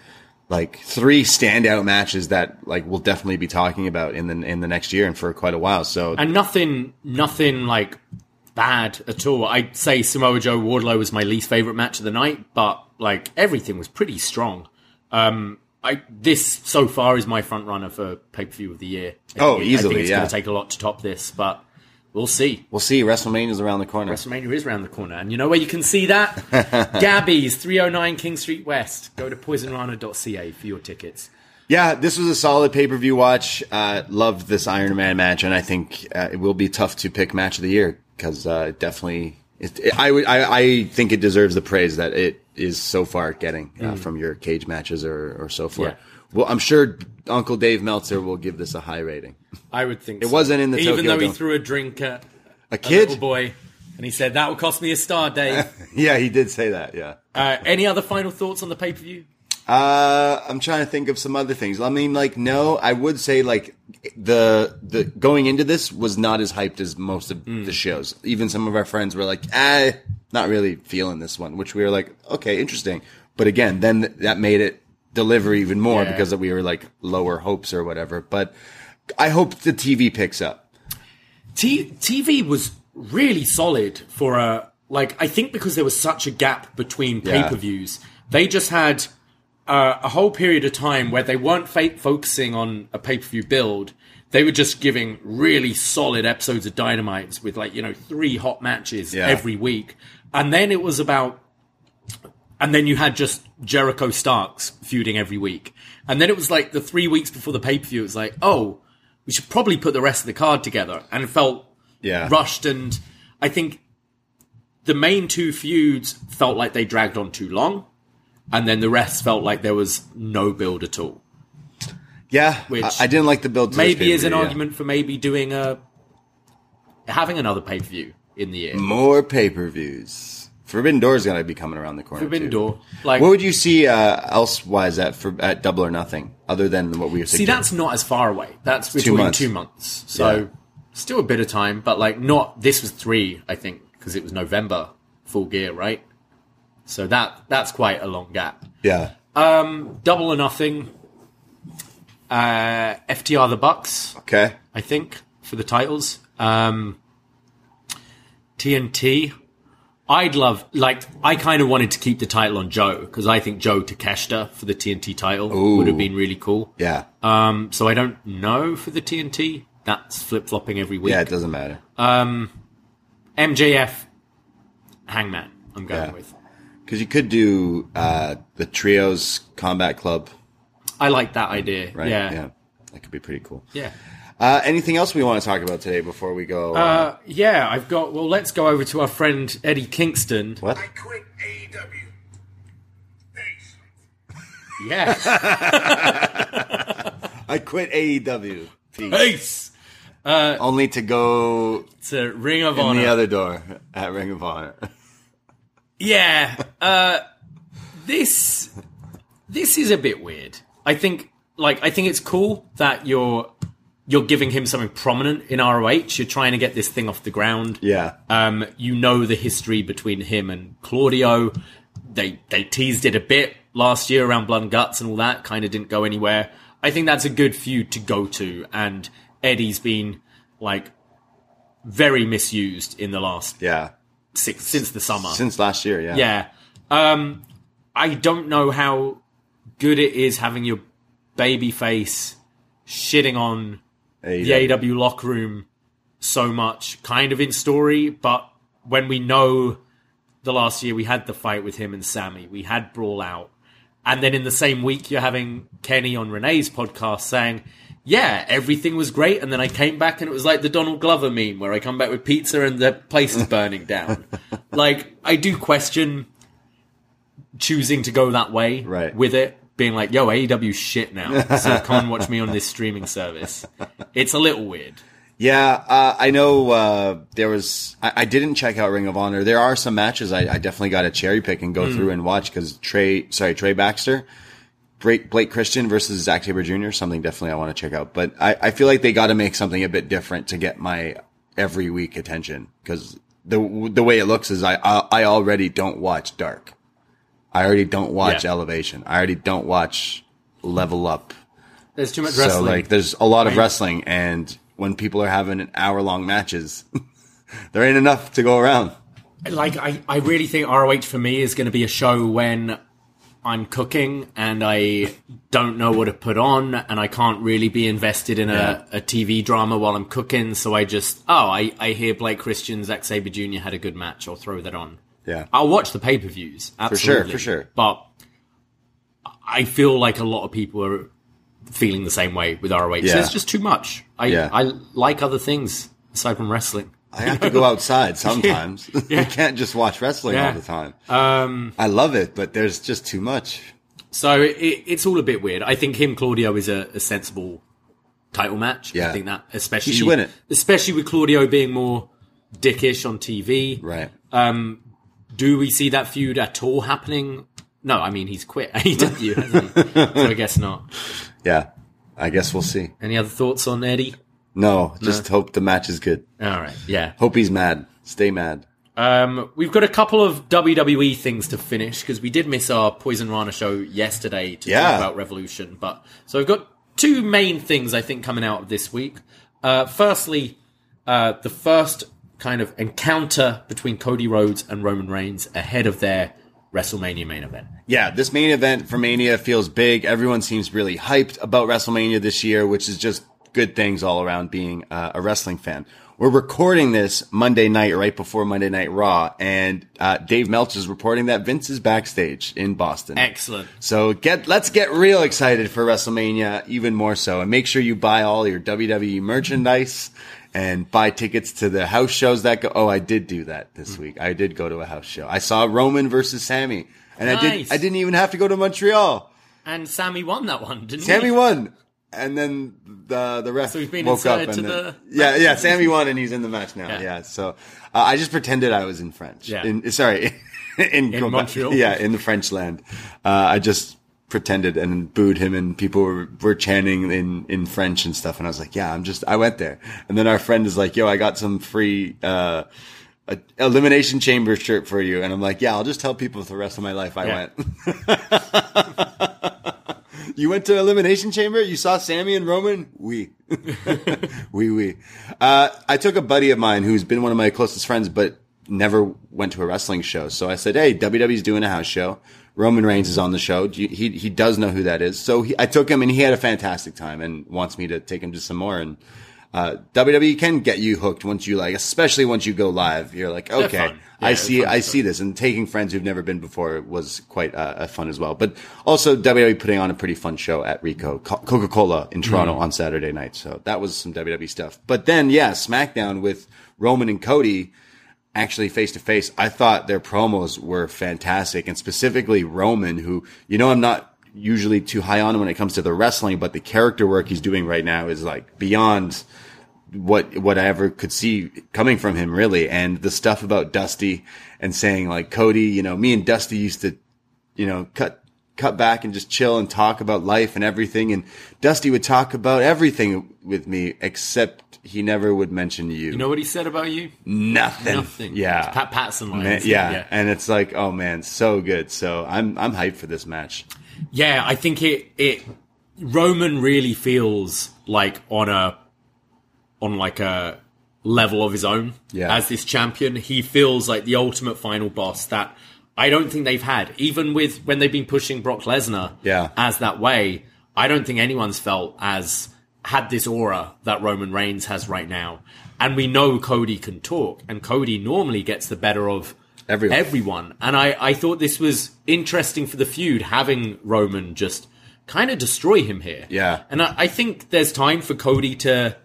Like three standout matches that like we'll definitely be talking about in the in the next year and for quite a while. So and nothing, nothing like bad at all. I'd say Samoa Joe Wardlow was my least favorite match of the night, but like everything was pretty strong. Um, I this so far is my front runner for pay per view of the year. I Oh, I easily, think it's yeah. going to take a lot to top this, but we'll see. we'll see. WrestleMania's around the corner. WrestleMania is around the corner, and you know where you can see that? [laughs] Gabby's 309 King Street West. Go to poisonrana.ca for your tickets. Yeah, this was a solid pay per view watch. Uh, loved this Iron Man match, and I think uh, it will be tough to pick match of the year because uh, it definitely. It, it- I would. I, I think it deserves the praise that it is so far getting uh, from your cage matches or, or so forth. Yeah. Well, I'm sure Uncle Dave Meltzer will give this a high rating. I would think It wasn't in the even Tokyo though he threw a drink at A a kid? little boy, and he said that will cost me a star, Dave. [laughs] Yeah, he did say that. Yeah. uh, any other final thoughts on the pay per view? Uh, I'm trying to think of some other things. I mean, like, no, I would say like the the going into this was not as hyped as most of the shows. Even some of our friends were like, ah, not really feeling this one, which we were like, okay, interesting. But again, then th- that made it deliver even more Yeah. because we were like lower hopes or whatever. But I hope the TV picks up. T- TV was really solid for a like. I think because there was such a gap between Yeah. pay per views, they just had uh, a whole period of time where they weren't fa- focusing on a pay per view build. They were just giving really solid episodes of Dynamites with like you know three hot matches Yeah. every week, and then it was about and then you had just Jericho Starks feuding every week. And then it was like the three weeks before the pay per view, it was like, oh, we should probably put the rest of the card together. And it felt Yeah. rushed. And I think the main two feuds felt like they dragged on too long. And then the rest felt like there was no build at all. Yeah, Which I, I didn't like the build. To Maybe is an yeah. argument for maybe doing a having another pay per view in the year. More pay per views. Forbidden Door is going to be coming around the corner. Forbidden too. Door. Like What would you see uh, elsewise at for at Double or Nothing, other than what we were thinking? See, that's not as far away. That's between months. two months. So Yeah. still a bit of time, but like not. This was three, I think, because it was November full gear, right? So that that's quite a long gap. yeah. Um, Double or nothing. Uh, FTR the Bucks, Okay. I think, for the titles. Um, TNT. I'd love, like, I kind of wanted to keep the title on Joe because I think Joe Takeshita for the TNT title would have been really cool. Yeah. Um, so I don't know for the TNT. That's flip flopping every week. yeah, it doesn't matter. Um, MJF, Hangman. I'm going Yeah. with. Because you could do uh, the trios combat club, I like that idea. right? Yeah. Yeah. That could be pretty cool. Yeah. Uh, anything else we want to talk about today before we go? Uh, Uh, yeah, I've got. Well, let's go over to our friend Eddie Kingston. what? I quit AEW. Thanks. Yeah. [laughs] I quit AEW. Peace. Peace. Only to go to Ring of in Honor. the other door at Ring of Honor. [laughs] Yeah. Uh, this this is a bit weird. I think like I think it's cool that you're you're giving him something prominent in ROH. You're trying to get this thing off the ground. yeah. Um, you know the history between him and Claudio. They they teased it a bit last year around Blood and Guts and all that. Kind of didn't go anywhere. I think that's a good feud to go to. And Eddie's been like very misused in the last Yeah. six since the summer. Since last year, yeah. Yeah. Um, I don't know how good it is having your baby face shitting on AEW. the AW locker room so much, kind of in story, but when we know the last year we had the fight with him and Sammy, we had Brawl Out, and then in the same week you're having Kenny on Renee's podcast saying, yeah, everything was great, and then I came back and it was like the Donald Glover meme where I come back with pizza and the place is burning down. [laughs] like, I do question choosing to go that way Right. with it. Being like, "Yo, AEW shit now, [laughs] so come and watch me on this streaming service." It's a little weird. Yeah, uh, I know uh, there was. I, I didn't check out Ring of Honor. There are some matches I, I definitely got to cherry pick and go through and watch because Trey, sorry, Trey Baxter, Blake, Blake Christian versus Zack Sabre Jr. Something definitely I want to check out. But I, I feel like they got to make something a bit different to get my every week attention because the the way it looks is I I, I already don't watch Dark. I already don't watch Yeah. Elevation. I already don't watch Level Up. There's too much So wrestling. like, there's a lot of Right. wrestling, and when people are having an hour long matches, [laughs] there ain't enough to go around. like I, I really think ROH for me is going to be a show when I'm cooking and I don't know what to put on and I can't really be invested in a, a TV drama while I'm cooking. So I just, oh, I, I hear Blake Christian, Zack Sabre Jr. had a good match. I'll throw that on. Yeah. I'll watch the pay per views. For sure, for sure. But I feel like a lot of people are feeling the same way with ROH. Yeah. There's just too much. I, Yeah. I like other things aside from wrestling. I have to go outside [laughs] sometimes. [laughs] you can't just watch wrestling Yeah. all the time. Um, I love it, but there's just too much. So it, it's all a bit weird. I think him Claudio is a, a sensible title match. Yeah. I think that especially He should win it. especially with Claudio being more dickish on TV. Right. Do we see that feud at all happening? No, I mean he's quit [laughs] AEW, hasn't he? so I guess not. Yeah. I guess we'll see. Any other thoughts on Eddie? No, just hope the match is good. All right, yeah. Hope he's mad. Stay mad. Um, we've got a couple of WWE things to finish because we did miss our Poison Rana show yesterday to Yeah. talk about Revolution. But so we've got two main things I think coming out of this week. Uh, firstly, uh, the first kind of encounter between Cody Rhodes and Roman Reigns ahead of their WrestleMania main event. Yeah, this main event for Mania feels big. Everyone seems really hyped about WrestleMania this year, which is just good things all around being uh, a wrestling fan. We're recording this Monday night, right before Monday Night Raw, and uh, Dave Meltz is reporting that Vince is backstage in Boston. Excellent. So get let's get real excited for WrestleMania even more so, and make sure you buy all your WWE merchandise and buy tickets to the house shows that go. Oh, I did do that this week. I did go to a house show. I saw Roman versus Sami, and I Nice. did. I didn't even have to go to Montreal. And Sami won that one, didn't Sami he? won, and then the the ref So he's been woke up and the yeah yeah Sami won and he's in the match now. Yeah. Yeah, so uh, I just pretended I was in French. Yeah. In, sorry, [laughs] in, In Montreal? Yeah, in the French land. Uh, I just pretended and booed him, and people were, were chanting in in French and stuff. And I was like, yeah, I'm just I went there. And then our friend is like, yo, I got some free. Uh, a elimination chamber shirt for you, and I'm like, yeah, I'll just tell people for the rest of my life I Yeah. went. [laughs] You went to Elimination Chamber? You saw Sami and Roman? We. [laughs] we, we. Uh, I took a buddy of mine who's been one of my closest friends, but never went to a wrestling show. So I said, Hey, WWE's doing a house show. Roman Reigns is on the show. He, he does know who that is. So he, I took him and he had a fantastic time and wants me to take him to some more. And, uh, WWE can get you hooked once you like, especially once you go live. You're like, okay. Yeah, I see, I see this and taking friends who've never been before was quite uh, fun as well. But also WWE putting on a pretty fun show at Ricoh Coca Cola in Toronto Mm. on Saturday night. So that was some WWE stuff. But then, yeah, SmackDown with Roman and Cody actually face to face. I thought their promos were fantastic and specifically Roman, who, you know, I'm not usually too high on when it comes to the wrestling, but the character work he's doing right now is like beyond what what I ever could see coming from him really and the stuff about Dusty and saying like Cody you know me and Dusty used to you know cut cut back and just chill and talk about life and everything and Dusty would talk about everything with me except he never would mention you, You know what he said about you? nothing Nothing. yeah Pat Patson Man, lines. yeah. and it's like oh man so good so I'm I'm hyped for this match Yeah, I think it it Roman really feels like on a on like a level of his own Yeah. as this champion. He feels like the ultimate final boss that I don't think they've had. Even with when they've been pushing Brock Lesnar Yeah. as that way, I don't think anyone's felt as had this aura that Roman Reigns has right now. And we know Cody can talk, and Cody normally gets the better of Everyone. everyone. And I, I thought this was interesting for the feud, having Roman just kind of destroy him here. Yeah. And I, I think there's time for Cody to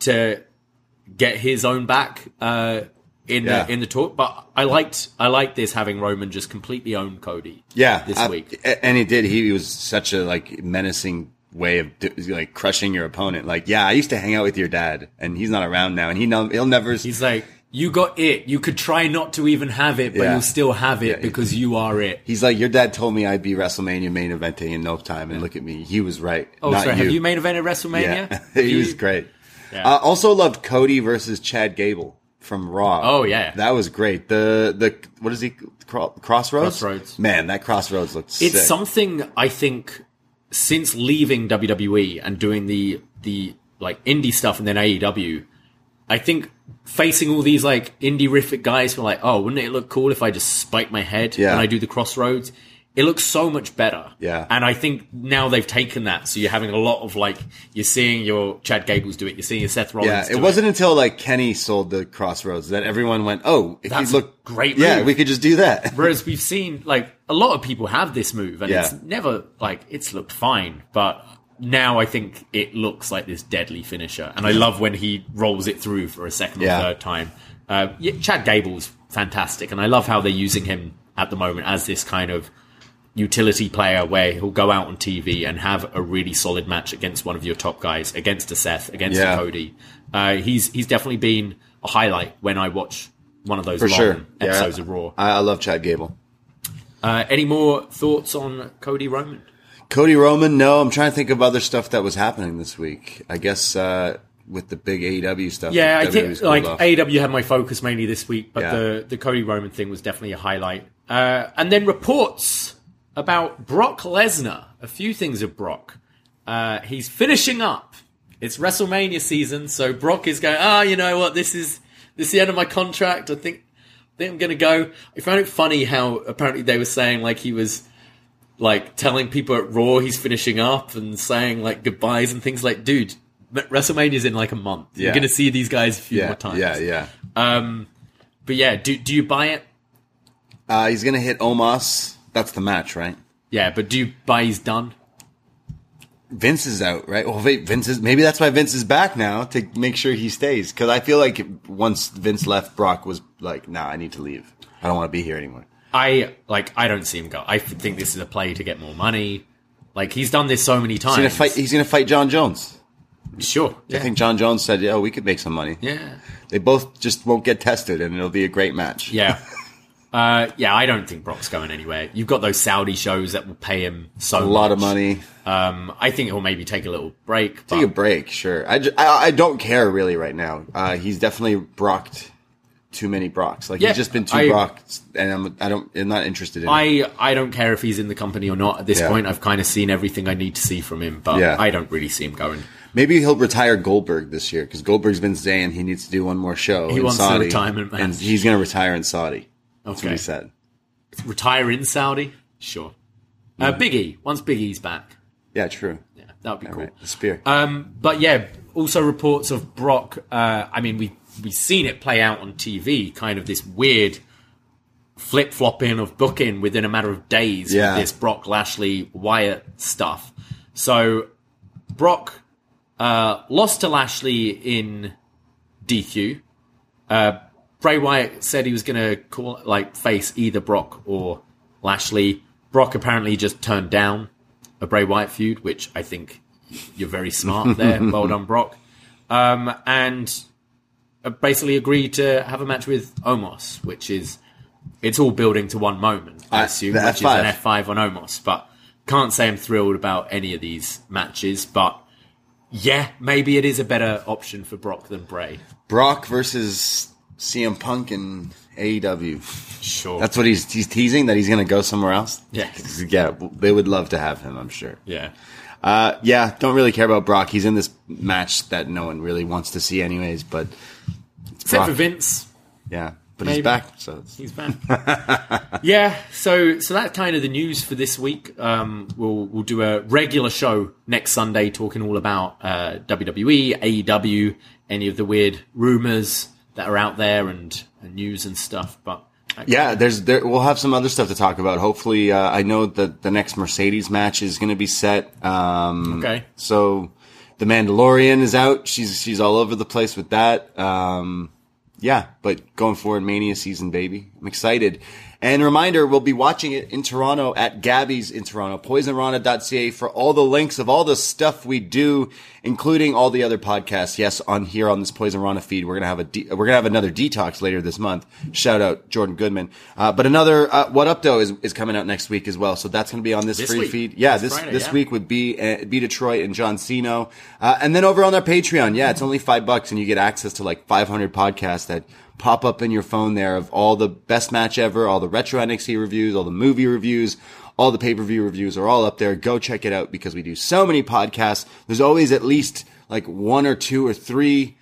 to get his own back uh, in Yeah. the in the talk. But I liked I liked this having Roman just completely own Cody. Yeah, this I- week. and he did. He was such a like menacing way of like crushing your opponent. Like, yeah, I used to hang out with your dad, and he's not around now, and he know he'll never. He's like, you got it. You could try not to even have it, but Yeah. you'll still have it Yeah. because you are it. He's like, your dad told me I'd be WrestleMania main eventing in no time, and look at me, he was right. Oh, not sorry. you. Have you main evented WrestleMania? Yeah, [laughs] he was great. Yeah. Uh, also loved Cody versus Chad Gable from Raw. Oh, yeah. that was great. The the what is he Crossroads? Crossroads. Man, that Crossroads looked. It's sick. something I think since leaving WWE and doing the the like indie stuff and then AEW, I think facing all these like indie rific guys who were like, oh, wouldn't it look cool if I just spike my head Yeah. when I do the crossroads? It looks so much better. Yeah. And I think now they've taken that. So you're having a lot of like, you're seeing your Chad Gables do it. You're seeing your Seth Rollins Yeah, do it wasn't until like Kenny sold the Crossroads that everyone went, "Oh, if That's you look great yeah, we could just do that." [laughs] Whereas we've seen like a lot of people have this move, and Yeah. it's never like it's looked fine, but now I think it looks like this deadly finisher, and I love when he rolls it through for a second Yeah. or third time. Uh, yeah, Chad Gable's fantastic, and I love how they're using him at the moment as this kind of utility player where he'll go out on TV and have a really solid match against one of your top guys, against a Seth, against Yeah. a Cody. Uh, he's he's definitely been a highlight when I watch one of those For long sure, episodes yeah. of Raw. I, I love Chad Gable. Uh, any more thoughts on Cody Roman? Cody Roman, no, I'm trying to think of other stuff that was happening this week. I guess uh, with the big AEW stuff. Yeah, I think like off. AEW had my focus mainly this week, but Yeah. the the Cody Roman thing was definitely a highlight. Uh, and then reports about Brock Lesnar. A few things of Brock. Uh, he's finishing up. It's WrestleMania season, so Brock is going. Ah, you know what? This is this is the end of my contract. I think I think I'm gonna go. I found it funny how apparently they were saying like he was like telling people at Raw he's finishing up and saying like goodbyes and things like, dude, WrestleMania's in like a month. You're gonna see these guys a few yeah, more times. yeah, yeah. Um, but yeah, do do you buy it? Uh, he's gonna hit Omos. That's the match, right? Yeah, but do you buy he's done? Vince is out, right? Well, wait, Vince is maybe that's why Vince is back now to make sure he stays. Because I feel like once Vince left, Brock was like, "Nah, I need to leave. I don't want to be here anymore." I like. I don't see him go. I think this is a play to get more money. Like he's done this so many times. He's gonna fight. He's gonna fight Jon Jones. Sure. Yeah. I think Jon Jones said, "Yeah, we could make some money." yeah. They both just won't get tested, and it'll be a great match. Yeah. [laughs] Uh, yeah, I don't think Brock's going anywhere. You've got those Saudi shows that will pay him so a lot of money. Um, I think he'll maybe take a little break. Take a break, sure. I, I, I don't care really right now. Uh, he's definitely brocked too many Brocks. Like Yeah, he's just been too I- Brocked, and I'm I don't I'm not interested in. it. I I don't care if he's in the company or not at this Yeah. point. I've kind of seen everything I need to see from him, but Yeah. I don't really see him going. Maybe he'll retire Goldberg this year because Goldberg's been saying he needs to do one more show. He in wants Saudi, retirement match. and he's going to retire in Saudi. That's what Okay. he said. Retire in Saudi? Sure. Uh, Big E. Once Big E's back. Yeah, true. Yeah, that would be cool. Right, the spear. Um, but yeah, also reports of Brock. Uh, I mean, we we've seen it play out on TV. Kind of this weird flip flopping of booking within a matter of days Yeah. with this Brock Lashley Wyatt stuff. So Brock uh, lost to Lashley in DQ. Uh, Bray Wyatt said he was going to call like face either Brock or Lashley. Brock apparently just turned down a Bray Wyatt feud, which I think you're very smart there. [laughs] well done, Brock. Um, and uh, basically agreed to have a match with Omos, which is it's all building to one moment, I Uh, assume, the which is F5. an F5 on Omos. But can't say I'm thrilled about any of these matches. But yeah, maybe it is a better option for Brock than Bray. Brock versus CM Punk and AEW. Sure. That's what he's he's teasing that he's going to go somewhere else. Yeah. [laughs] yeah. They would love to have him. I'm sure. yeah. Uh, yeah, don't really care about Brock. He's in this match that no one really wants to see, anyways. But Except Brock. for Vince. yeah, but Maybe. he's back, so He's back. yeah, so so that's kind of the news for this week. Um, we'll we'll do a regular show next Sunday, talking all about uh, WWE, AEW, any of the weird rumors that are out there, and, and news and stuff. But yeah. There's there. We'll have some other stuff to talk about. Hopefully, uh, I know that the next Mercedes match is going to be set. Um, Okay. So the Mandalorian is out. She's she's all over the place with that. Um, yeah, but going forward, Mania season, baby. I'm excited. And reminder, we'll be watching it in Toronto at Gabby's in Toronto, poisonrana.ca for all the links of all the stuff we do, including all the other podcasts. Yes, on here on this Poison Rana feed, we're gonna have a de- we're gonna have another detox later this month. Shout out Jordan Goodman. Uh, but another uh, What Up Though is, is coming out next week as well, so that's gonna be on this, This free week. feed. Yeah, This this Friday, this yeah. week would be uh, be Detroit and John Cena, uh, and then over on our Patreon, yeah, it's only five bucks, and you get access to like 500 podcasts that pop up in your phone there of all the best match ever, all the retro NXT reviews, all the movie reviews, all the pay per view reviews are all up there. Go check it out because we do so many podcasts. There's always at least like one or two or three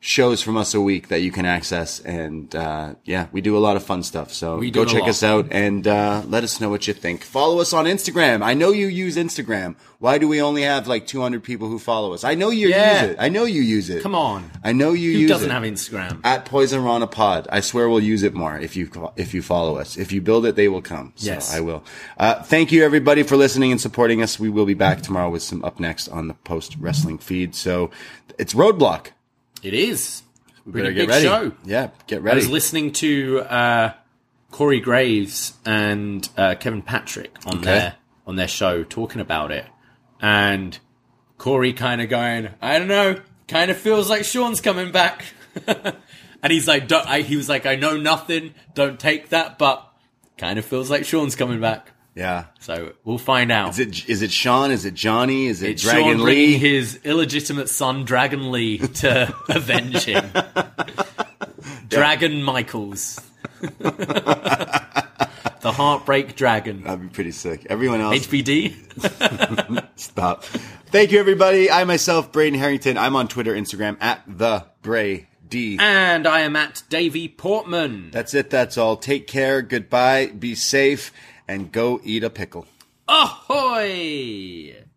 shows from us a week that you can access. And, uh, yeah, we do a lot of fun stuff. So go check lot. us out and, uh, let us know what you think. Follow us on Instagram. I know you use Instagram. Why do we only have like 200 people who follow us? I know you Yeah. use it. I know you use it. Come on. I know you Who use doesn't it. have Instagram? At Poison Rana Pod. I swear we'll use it more if you, if you follow us. If you build it, they will come. So Yes. I will. Uh, thank you everybody for listening and supporting us. We will be back tomorrow with some up next on the post wrestling feed. So it's Roadblock. It is. Better Pretty get big ready. show. Yeah, get ready. I was listening to uh, Corey Graves and uh, Kevin Patrick on Okay. their on their show talking about it, and Corey kind of going, I don't know, kind of feels like Shawn's coming back, [laughs] and he's like, don't, I, he was like, I know nothing, don't take that, but kind of feels like Shawn's coming back. Yeah. So we'll find out. Is it is it Shawn? Is it Johnny? Is it It's Dragon Sean Lee? his illegitimate son, Dragon Lee, to [laughs] avenge him. [laughs] Dragon Michaels. [laughs] the Heartbreak Dragon. That'd be pretty sick. Everyone else, HBD? stop. Thank you, everybody. I myself, Braden Herrington. I'm on Twitter, Instagram at the Bray D. and I am at Davie Portman. That's it. That's all. Take care. Goodbye. Be safe, and go eat a pickle. Ahoy!